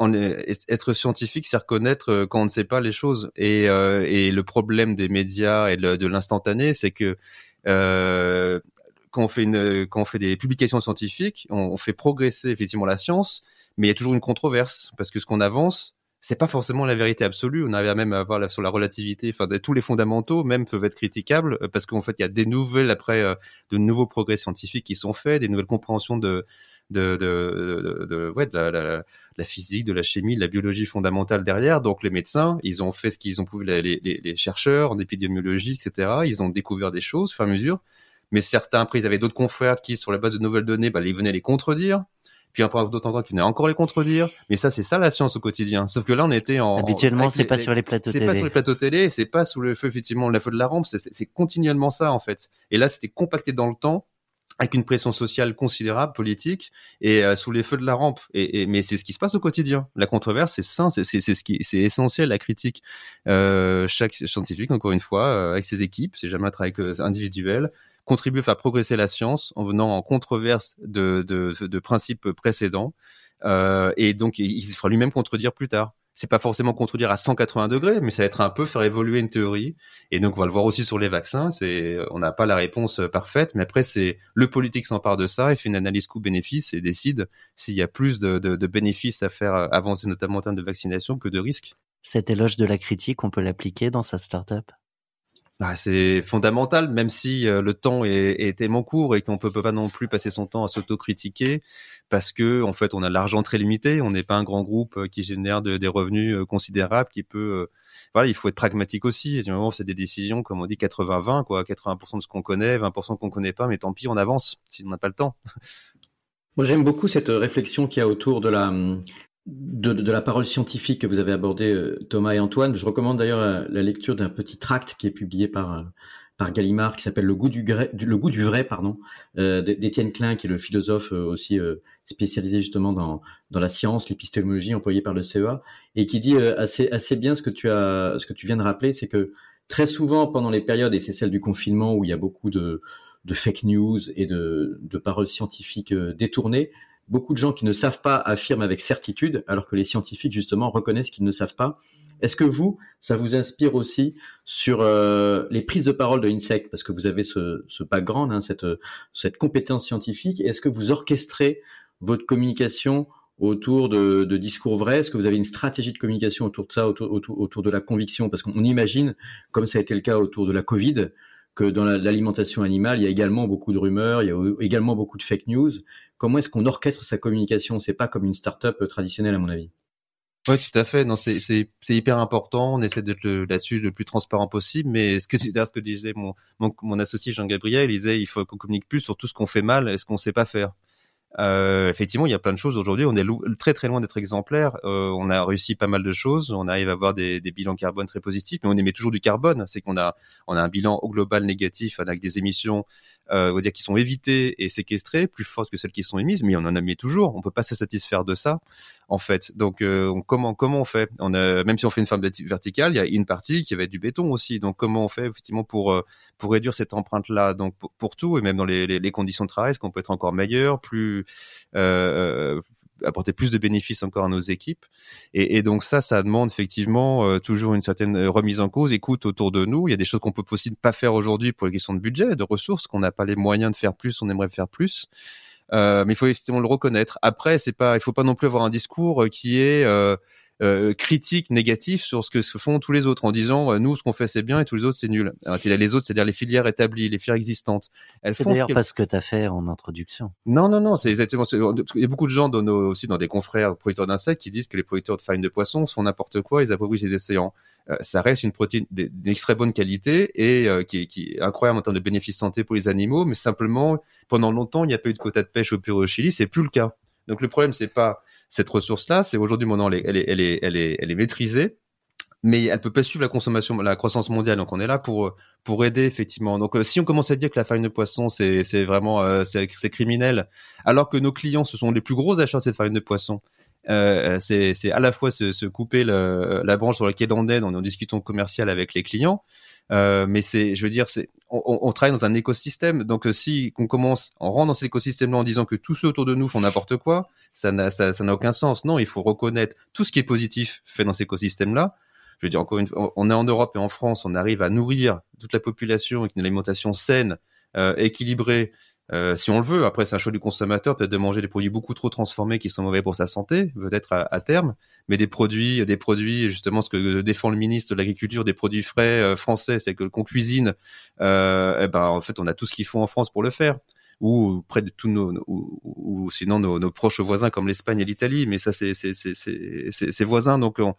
être scientifique, c'est reconnaître euh, quand on ne sait pas les choses. Et, euh, le problème des médias et de l'instantané, c'est que euh, quand on fait des publications scientifiques, on, fait progresser effectivement la science, mais il y a toujours une controverse parce que ce qu'on avance, c'est pas forcément la vérité absolue. On avait même à voir sur la relativité, enfin tous les fondamentaux même peuvent être critiquables parce qu'en fait il y a des nouvelles après de nouveaux progrès scientifiques qui sont faits, des nouvelles compréhensions de de, de, de, ouais, de la, la, physique, de la chimie, de la biologie fondamentale derrière. Donc les médecins, ils ont fait ce qu'ils ont pu, les, les, les, chercheurs en épidémiologie, etc. Ils ont découvert des choses, au fur et à mesure. Mais certains, après, ils avaient d'autres confrères qui, sur la base de nouvelles données, bah, ils venaient les contredire. Puis après, d'autres encore qui venaient encore les contredire. Mais ça, c'est ça la science au quotidien. Sauf que là, on était en. Habituellement, c'est pas sur les plateaux télé. C'est pas sur les plateaux télé, c'est pas sous le feu, effectivement, la feu de la rampe. C'est continuellement ça, en fait. Et là, c'était compacté dans le temps avec une pression sociale considérable, politique, et euh, sous les feux de la rampe. Et, mais c'est ce qui se passe au quotidien. La controverse, c'est sain, c'est ce qui, c'est essentiel. La critique, euh, chaque scientifique, encore une fois, euh, avec ses équipes, c'est jamais un travail individuel, contribuer à faire progresser la science en venant en controverse de, de, de principes précédents. Euh, et donc, il se fera lui-même contredire plus tard c'est pas forcément contredire à 180 degrés, mais ça va être un peu faire évoluer une théorie. Et donc, on va le voir aussi sur les vaccins. C'est, on n'a pas la réponse parfaite, mais après, c'est le politique s'empare de ça et fait une analyse coût-bénéfice et décide s'il y a plus de, de, de, bénéfices à faire avancer, notamment en termes de vaccination, que de risques. Cet éloge de la critique, on peut l'appliquer dans sa startup? Bah, c'est fondamental, même si euh, le temps est, est tellement court et qu'on peut, peut pas non plus passer son temps à s'autocritiquer, parce que en fait, on a l'argent très limité, on n'est pas un grand groupe euh, qui génère des revenus euh, considérables, qui peut, voilà, il faut être pragmatique aussi. C'est des décisions, comme on dit, 80-20, quoi, 80% de ce qu'on connaît, 20% qu'on connaît pas, mais tant pis, on avance si on n'a pas le temps. <laughs> Moi, j'aime beaucoup cette réflexion qu'il y a autour de la, de, la parole scientifique que vous avez abordée, euh, Thomas et Antoine. Je recommande d'ailleurs la, lecture d'un petit tract qui est publié par, euh, par Gallimard qui s'appelle Le goût du, vrai, pardon, euh, d'Étienne Klein, qui est le philosophe aussi spécialisé justement dans, dans la science, l'épistémologie employée par le CEA, et qui dit assez, assez bien ce que tu as, ce que tu viens de rappeler, c'est que très souvent pendant les périodes, et c'est celle du confinement où il y a beaucoup de, de fake news et de, de paroles scientifiques détournées, beaucoup de gens qui ne savent pas affirment avec certitude, alors que les scientifiques justement reconnaissent qu'ils ne savent pas. Est-ce que vous, ça vous inspire aussi sur euh, les prises de parole de Insect, parce que vous avez ce, ce background, hein, cette, cette compétence scientifique. Est-ce que vous orchestrez votre communication autour de, de discours vrais? Est-ce que vous avez une stratégie de communication autour de ça, autour, autour, autour de la conviction? Parce qu'on imagine, comme ça a été le cas autour de la Covid, que dans l'alimentation animale, il y a également beaucoup de rumeurs, il y a également beaucoup de fake news. Comment est-ce qu'on orchestre sa communication? C'est pas comme une start-up euh, traditionnelle, à mon avis. Oui, tout à fait. Non, c'est hyper important. On essaie d'être là-dessus le plus transparent possible. Mais ce que <laughs> ce que disait mon, mon, associé Jean Gabriel, il disait il faut qu'on communique plus sur tout ce qu'on fait mal et ce qu'on sait pas faire. Euh, effectivement, il y a plein de choses aujourd'hui. On est très très loin d'être exemplaire. Euh, on a réussi pas mal de choses. On arrive à avoir des, des, bilans carbone très positifs, mais on émet toujours du carbone. C'est qu'on a on a un bilan au global négatif avec des émissions euh, on va dire qui sont évitées et séquestrées, plus fortes que celles qui sont émises, mais on en mis toujours. On peut pas se satisfaire de ça, en fait. Donc euh, comment comment on fait? On a, même si on fait une forme verticale, il y a une partie qui va être du béton aussi. Donc comment on fait effectivement pour euh, pour réduire cette empreinte là Donc pour, tout et même dans les, les, les conditions de travail, est-ce qu'on peut être encore meilleur, plus euh, apporter plus de bénéfices encore à nos équipes? Et, et donc ça, ça demande effectivement euh, toujours une certaine euh, remise en cause, écoute autour de nous. Il y a des choses qu'on peut possible pas faire aujourd'hui pour les questions de budget, de ressources, qu'on n'a pas les moyens de faire plus, on aimerait faire plus. Euh, mais il faut effectivement le reconnaître. Après, c'est pas, il faut pas non plus avoir un discours qui est euh, euh, critique négatif sur ce que se font tous les autres en disant euh, nous ce qu'on fait c'est bien et tous les autres c'est nul. Alors, les autres, c'est-à-dire les filières établies, les filières existantes. Elles c'est d'ailleurs pas ce que tu as fait en introduction. Non, non, non, c'est exactement. Il y a beaucoup de gens dans nos, aussi dans des confrères producteurs d'insectes qui disent que les producteurs de farine de poisson font n'importe quoi, ils appauvrissent les océans. Euh, ça reste une protéine très bonne qualité et euh, qui, qui, est incroyable en termes de bénéfices santé pour les animaux, mais simplement pendant longtemps il n'y a pas eu de quota de pêche au Pérou au Chili, c'est plus le cas. Donc le problème c'est pas cette ressource-là, c'est aujourd'hui maintenant elle est, elle est, elle est, elle est, maîtrisée, mais elle peut pas suivre la consommation, la croissance mondiale. Donc on est là pour pour aider effectivement. Donc euh, si on commence à dire que la farine de poisson c'est c'est vraiment euh, c'est criminel, alors que nos clients ce sont les plus gros acheteurs de cette farine de poisson. Euh, c'est à la fois se, couper la branche sur laquelle on est, on est en discussion commerciale avec les clients, euh, mais c'est, je veux dire, c'est, on, on, travaille dans un écosystème. Donc, euh, si on commence, on rentre dans cet écosystème-là en disant que tous ceux autour de nous font n'importe quoi, ça n'a, ça, ça n'a aucun sens. Non, il faut reconnaître tout ce qui est positif fait dans cet écosystème-là. Je veux dire, encore une fois, on est en Europe et en France, on arrive à nourrir toute la population avec une alimentation saine, euh, équilibrée, euh, si on le veut. Après, c'est un choix du consommateur, peut-être de manger des produits beaucoup trop transformés qui sont mauvais pour sa santé, peut-être à, terme, mais des produits, des produits, justement, ce que défend le ministre de l'Agriculture, des produits frais euh, français, c'est que qu'on cuisine, euh, eh ben, en fait, on a tout ce qu'il faut en France pour le faire ou près de tous nos, ou, sinon nos, nos, proches voisins comme l'Espagne et l'Italie, mais ça c'est c'est voisins donc on,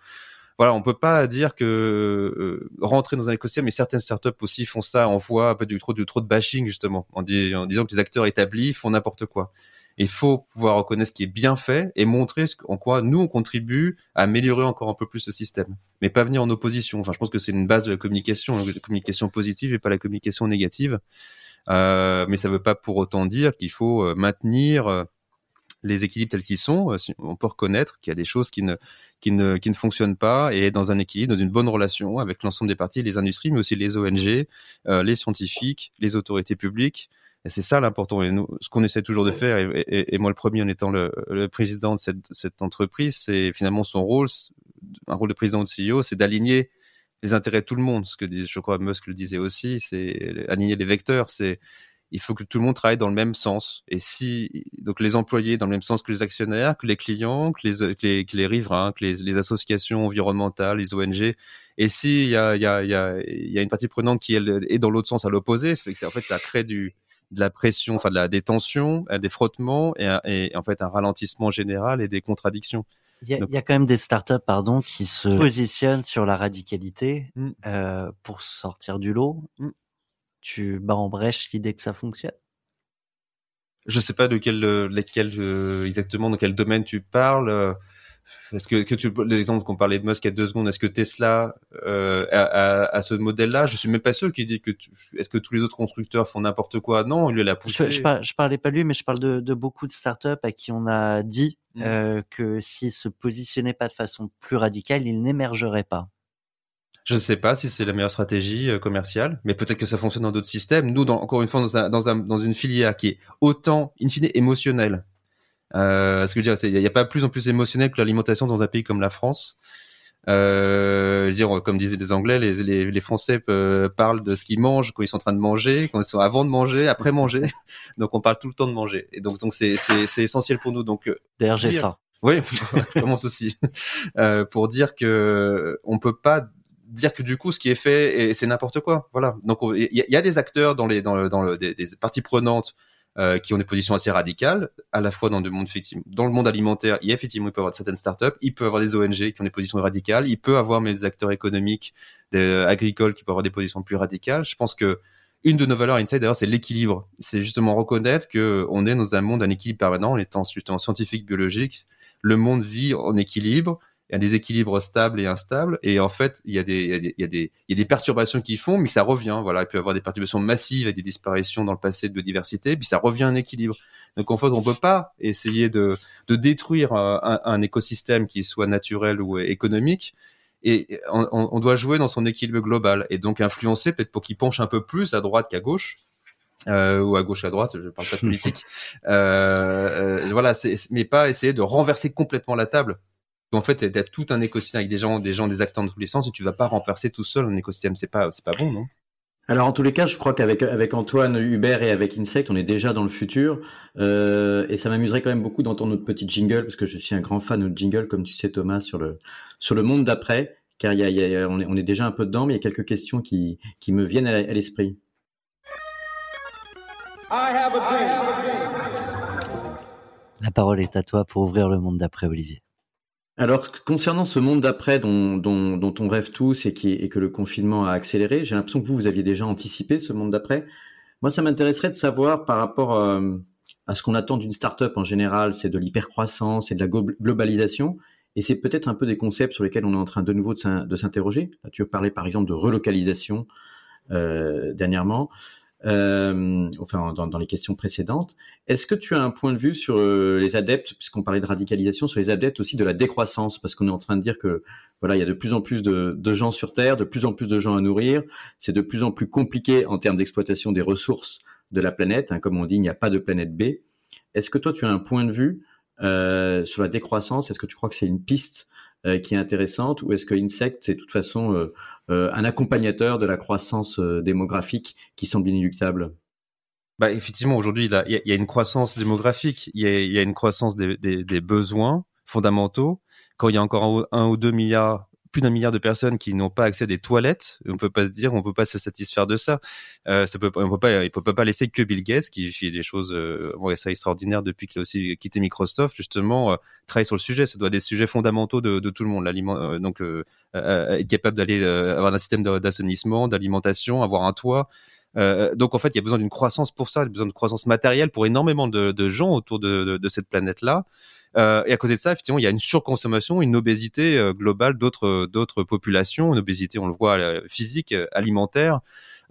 voilà, on peut pas dire que euh, rentrer dans un écosystème, mais certaines startups aussi font ça. On voit un peu du trop, du trop de bashing justement, en, disant que les acteurs établis font n'importe quoi. Il faut pouvoir reconnaître ce qui est bien fait et montrer en quoi nous on contribue à améliorer encore un peu plus ce système, mais pas venir en opposition. Enfin, je pense que c'est une base de la communication, la communication positive et pas la communication négative. Euh, mais ça ne veut pas pour autant dire qu'il faut euh, maintenir les équilibres tels qu'ils sont, on peut reconnaître qu'il y a des choses qui ne qui ne qui ne fonctionnent pas et être dans un équilibre, dans une bonne relation avec l'ensemble des parties, les industries, mais aussi les ONG, les scientifiques, les autorités publiques. Et c'est ça l'important. Et nous, ce qu'on essaie toujours de faire, et, moi le premier en étant le, président de cette, cette entreprise, c'est finalement son rôle, un rôle de président de CEO, c'est d'aligner les intérêts de tout le monde. Ce que je crois Musk le disait aussi, c'est aligner les vecteurs. Il faut que tout le monde travaille dans le même sens. Et si donc les employés dans le même sens que les actionnaires, que les clients, que les que les, que les riverains, que les, les, associations environnementales, les ONG. Et s'il y a il y a il y a, il y a une partie prenante qui est dans l'autre sens à l'opposé, c'est en fait ça crée du de la pression, enfin de la détention, euh, des frottements et, et, en fait un ralentissement général et des contradictions. Il y, a, il y a quand même des startups, pardon, qui se positionnent sur la radicalité mm. euh, pour sortir du lot. Mm. Tu bats en brèche l'idée que ça fonctionne? Je sais pas de quel, lesquels euh, exactement, dans quel domaine tu parles. Est-ce que, que tu l'exemple qu'on parlait de Musk il y a deux secondes, est-ce que Tesla euh, a, a, ce modèle-là? Je suis même pas sûr qu'il dit que est-ce que tous les autres constructeurs font n'importe quoi? Non, lui l'a poussé. Je, je, je, parlais pas lui, mais je parle de, de beaucoup de startups à qui on a dit mmh. euh, que s'ils se positionnaient pas de façon plus radicale, ils n'émergeraient pas. Je ne sais pas si c'est la meilleure stratégie euh, commerciale, mais peut-être que ça fonctionne dans d'autres systèmes. Nous, dans, encore une fois, dans, un, dans, un, dans une filière qui est autant, in fine, émotionnelle euh, ce que je veux dire, il n'y a, pas plus en plus émotionnel que l'alimentation dans un pays comme la France. Euh, dire, comme disaient les Anglais, les, les, les Français parlent de ce qu'ils mangent quand ils sont en train de manger, quand ils sont avant de manger, après manger. <laughs> donc on parle tout le temps de manger. Et donc donc c'est c'est essentiel pour nous. Donc euh, d'ailleurs j'ai faim. Oui, <laughs> je commence aussi euh, pour dire que on peut pas dire que du coup ce qui est fait c'est n'importe quoi. Voilà. Donc il y, a des acteurs dans les dans le dans le des, parties prenantes euh, qui ont des positions assez radicales, à la fois dans le monde dans le monde alimentaire, il y a effectivement il peut y avoir certaines startups, il peut y avoir des ONG qui ont des positions radicales, il peut y avoir des acteurs économiques, des, euh, agricoles qui peuvent avoir des positions plus radicales. Je pense que une de nos valeurs Inside d'ailleurs c'est l'équilibre. C'est justement reconnaître que on est dans un monde d'un équilibre permanent, en étant justement scientifique biologique. Le monde vit en équilibre il y a des équilibres stables et instables. Et en fait il y a des il y a des il y a des, il y a des perturbations qui font mais ça revient voilà. Il peut y avoir des perturbations massives et des disparitions dans le passé de biodiversité puis ça revient en équilibre. Donc en fait on peut pas essayer de de détruire un, un écosystème qui soit naturel ou économique. Et on, on, doit jouer dans son équilibre global. Et donc influencer peut-être pour qu'il penche un peu plus à droite qu'à gauche euh, ou à gauche à droite, je parle pas de politique. <laughs> euh, euh, voilà, mais pas essayer de renverser complètement la table en fait, d'être tout un écosystème avec des gens, des gens, des acteurs de tous les sens, et tu vas pas renverser tout seul un écosystème. C'est pas, c'est pas bon, non? Alors en tous les cas, je crois qu'avec avec Antoine Hubert et avec Insect, on est déjà dans le futur. Euh, et ça m'amuserait quand même beaucoup d'entendre notre petit jingle, parce que je suis un grand fan de jingle, comme tu sais Thomas, sur le sur le monde d'après, car il y a, y a, on, est, on est déjà un peu dedans, mais il y a quelques questions qui, qui me viennent à l'esprit. La parole est à toi pour ouvrir le monde d'après, Olivier. Alors, concernant ce monde d'après dont, dont, dont, on rêve tous et, qui, et que le confinement a accéléré, j'ai l'impression que vous, vous aviez déjà anticipé ce monde d'après. Moi, ça m'intéresserait de savoir par rapport euh, à ce qu'on attend d'une start-up en général, c'est de l'hypercroissance et de la globalisation. Et c'est peut-être un peu des concepts sur lesquels on est en train de nouveau de s'interroger. Tu parlé par exemple de relocalisation euh, dernièrement euh, enfin dans, dans, les questions précédentes. Est-ce que tu as un point de vue sur euh, les adeptes, puisqu'on parlait de radicalisation, sur les adeptes aussi de la décroissance, parce qu'on est en train de dire que voilà, il y a de plus en plus de, de gens sur Terre, de plus en plus de gens à nourrir, c'est de plus en plus compliqué en termes d'exploitation des ressources de la planète. Hein, comme on dit, il n'y a pas de planète B. Est-ce que toi, tu as un point de vue euh, sur la décroissance? Est-ce que tu crois que c'est une piste euh, qui est intéressante? Ou est-ce que Insect c'est de toute façon euh, un accompagnateur de la croissance démographique qui semble inéluctable bah, effectivement, aujourd'hui, il, y a une croissance démographique, il y a, une croissance des, besoins fondamentaux. Quand il y a encore un ou deux milliards plus d'un milliard de personnes qui n'ont pas accès à des toilettes. On peut pas se dire, on peut pas se satisfaire de ça. Euh, ça peut, on peut pas, il peut pas laisser que Bill Gates qui fait des choses, euh, bon, ça depuis qu'il a aussi quitté Microsoft, justement, euh, travailler sur le sujet. Ça doit être des sujets fondamentaux de, tout le monde. Euh, donc, euh, être capable d'aller avoir un système d'assainissement, d'alimentation, avoir un toit. donc en fait, il y a besoin d'une croissance pour ça, il y a besoin de croissance matérielle pour énormément de, gens autour de cette planète-là. Euh, et à côté de ça, effectivement, il y a une surconsommation, une obésité euh, globale d'autres d'autres populations, une obésité, on le voit, euh, physique, alimentaire.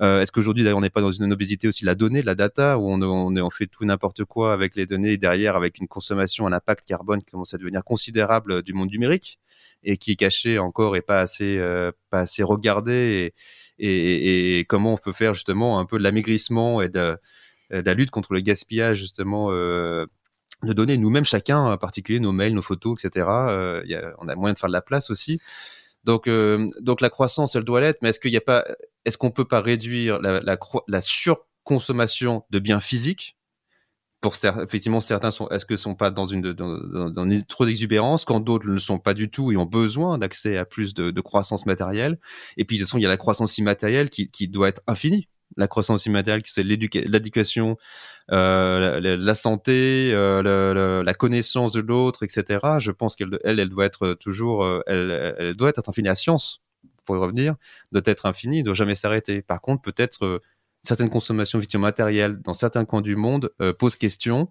Euh, Est-ce qu'aujourd'hui, d'ailleurs, on n'est pas dans une obésité aussi la donnée, la data, où on, fait tout n'importe quoi avec les données et derrière, avec une consommation, un impact carbone qui commence à devenir considérable du monde numérique et qui est caché encore et pas assez, euh, pas assez regardé et, comment on peut faire justement un peu de l'amaigrissement et de, la lutte contre le gaspillage justement euh, de données. Nous-mêmes, chacun, en particulier nos mails, nos photos, etc. Euh, a, on a moyen de faire de la place aussi. Donc, euh, donc la croissance, elle doit l'être, mais est-ce qu'il n'y a pas, est-ce qu'on peut pas réduire la, surconsommation de biens physiques? Pour effectivement certains sont est-ce que sont pas dans une trop d'exubérance quand d'autres ne le sont pas du tout et ont besoin d'accès à plus de, croissance matérielle? Et puis de toute façon il y a la croissance immatérielle qui doit être infinie la croissance immatérielle qui c'est l'éducation euh, la, santé euh, la, connaissance de l'autre etc je pense qu'elle elle, elle doit être toujours euh, elle, doit être infinie. La science pour y revenir doit être infinie doit jamais s'arrêter. Par contre peut-être certaines consommations effectivement matérielles dans certains coins du monde posent question.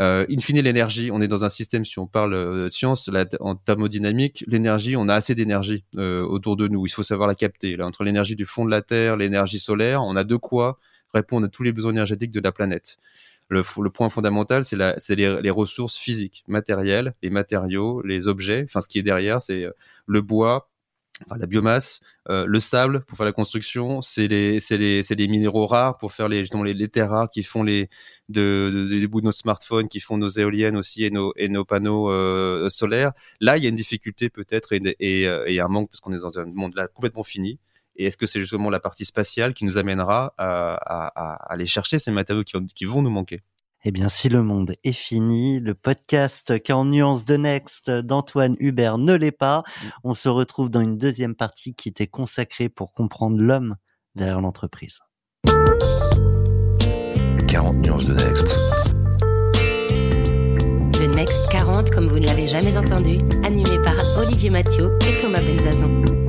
Euh, in fine, l'énergie, on est dans un système, si on parle euh, science, en thermodynamique, l'énergie, on a assez d'énergie euh, autour de nous. Il faut savoir la capter. Là, entre l'énergie du fond de la Terre, l'énergie solaire, on a de quoi répondre à tous les besoins énergétiques de la planète. Le, point fondamental, c'est les, les ressources physiques, matérielles, les matériaux, les objets. Enfin, ce qui est derrière, c'est le bois, la biomasse, euh, le sable pour faire la construction, c'est les, les, les minéraux rares pour faire les, les, les terres rares qui font les, de, de, de, des bouts de nos smartphones, qui font nos éoliennes aussi et nos, et nos panneaux euh, solaires. Là, il y a une difficulté peut-être et, et, euh, et un manque parce qu'on est dans un monde là complètement fini. Et est-ce que c'est justement la partie spatiale qui nous amènera à aller chercher ces matériaux qui, qui vont nous manquer? Eh bien, si le monde est fini, le podcast 40 nuances de Next d'Antoine Hubert ne l'est pas. On se retrouve dans une deuxième partie qui était consacrée pour comprendre l'homme derrière l'entreprise. 40 nuances de Next. Le Next 40, comme vous ne l'avez jamais entendu, animé par Olivier Mathieu et Thomas Benzazan.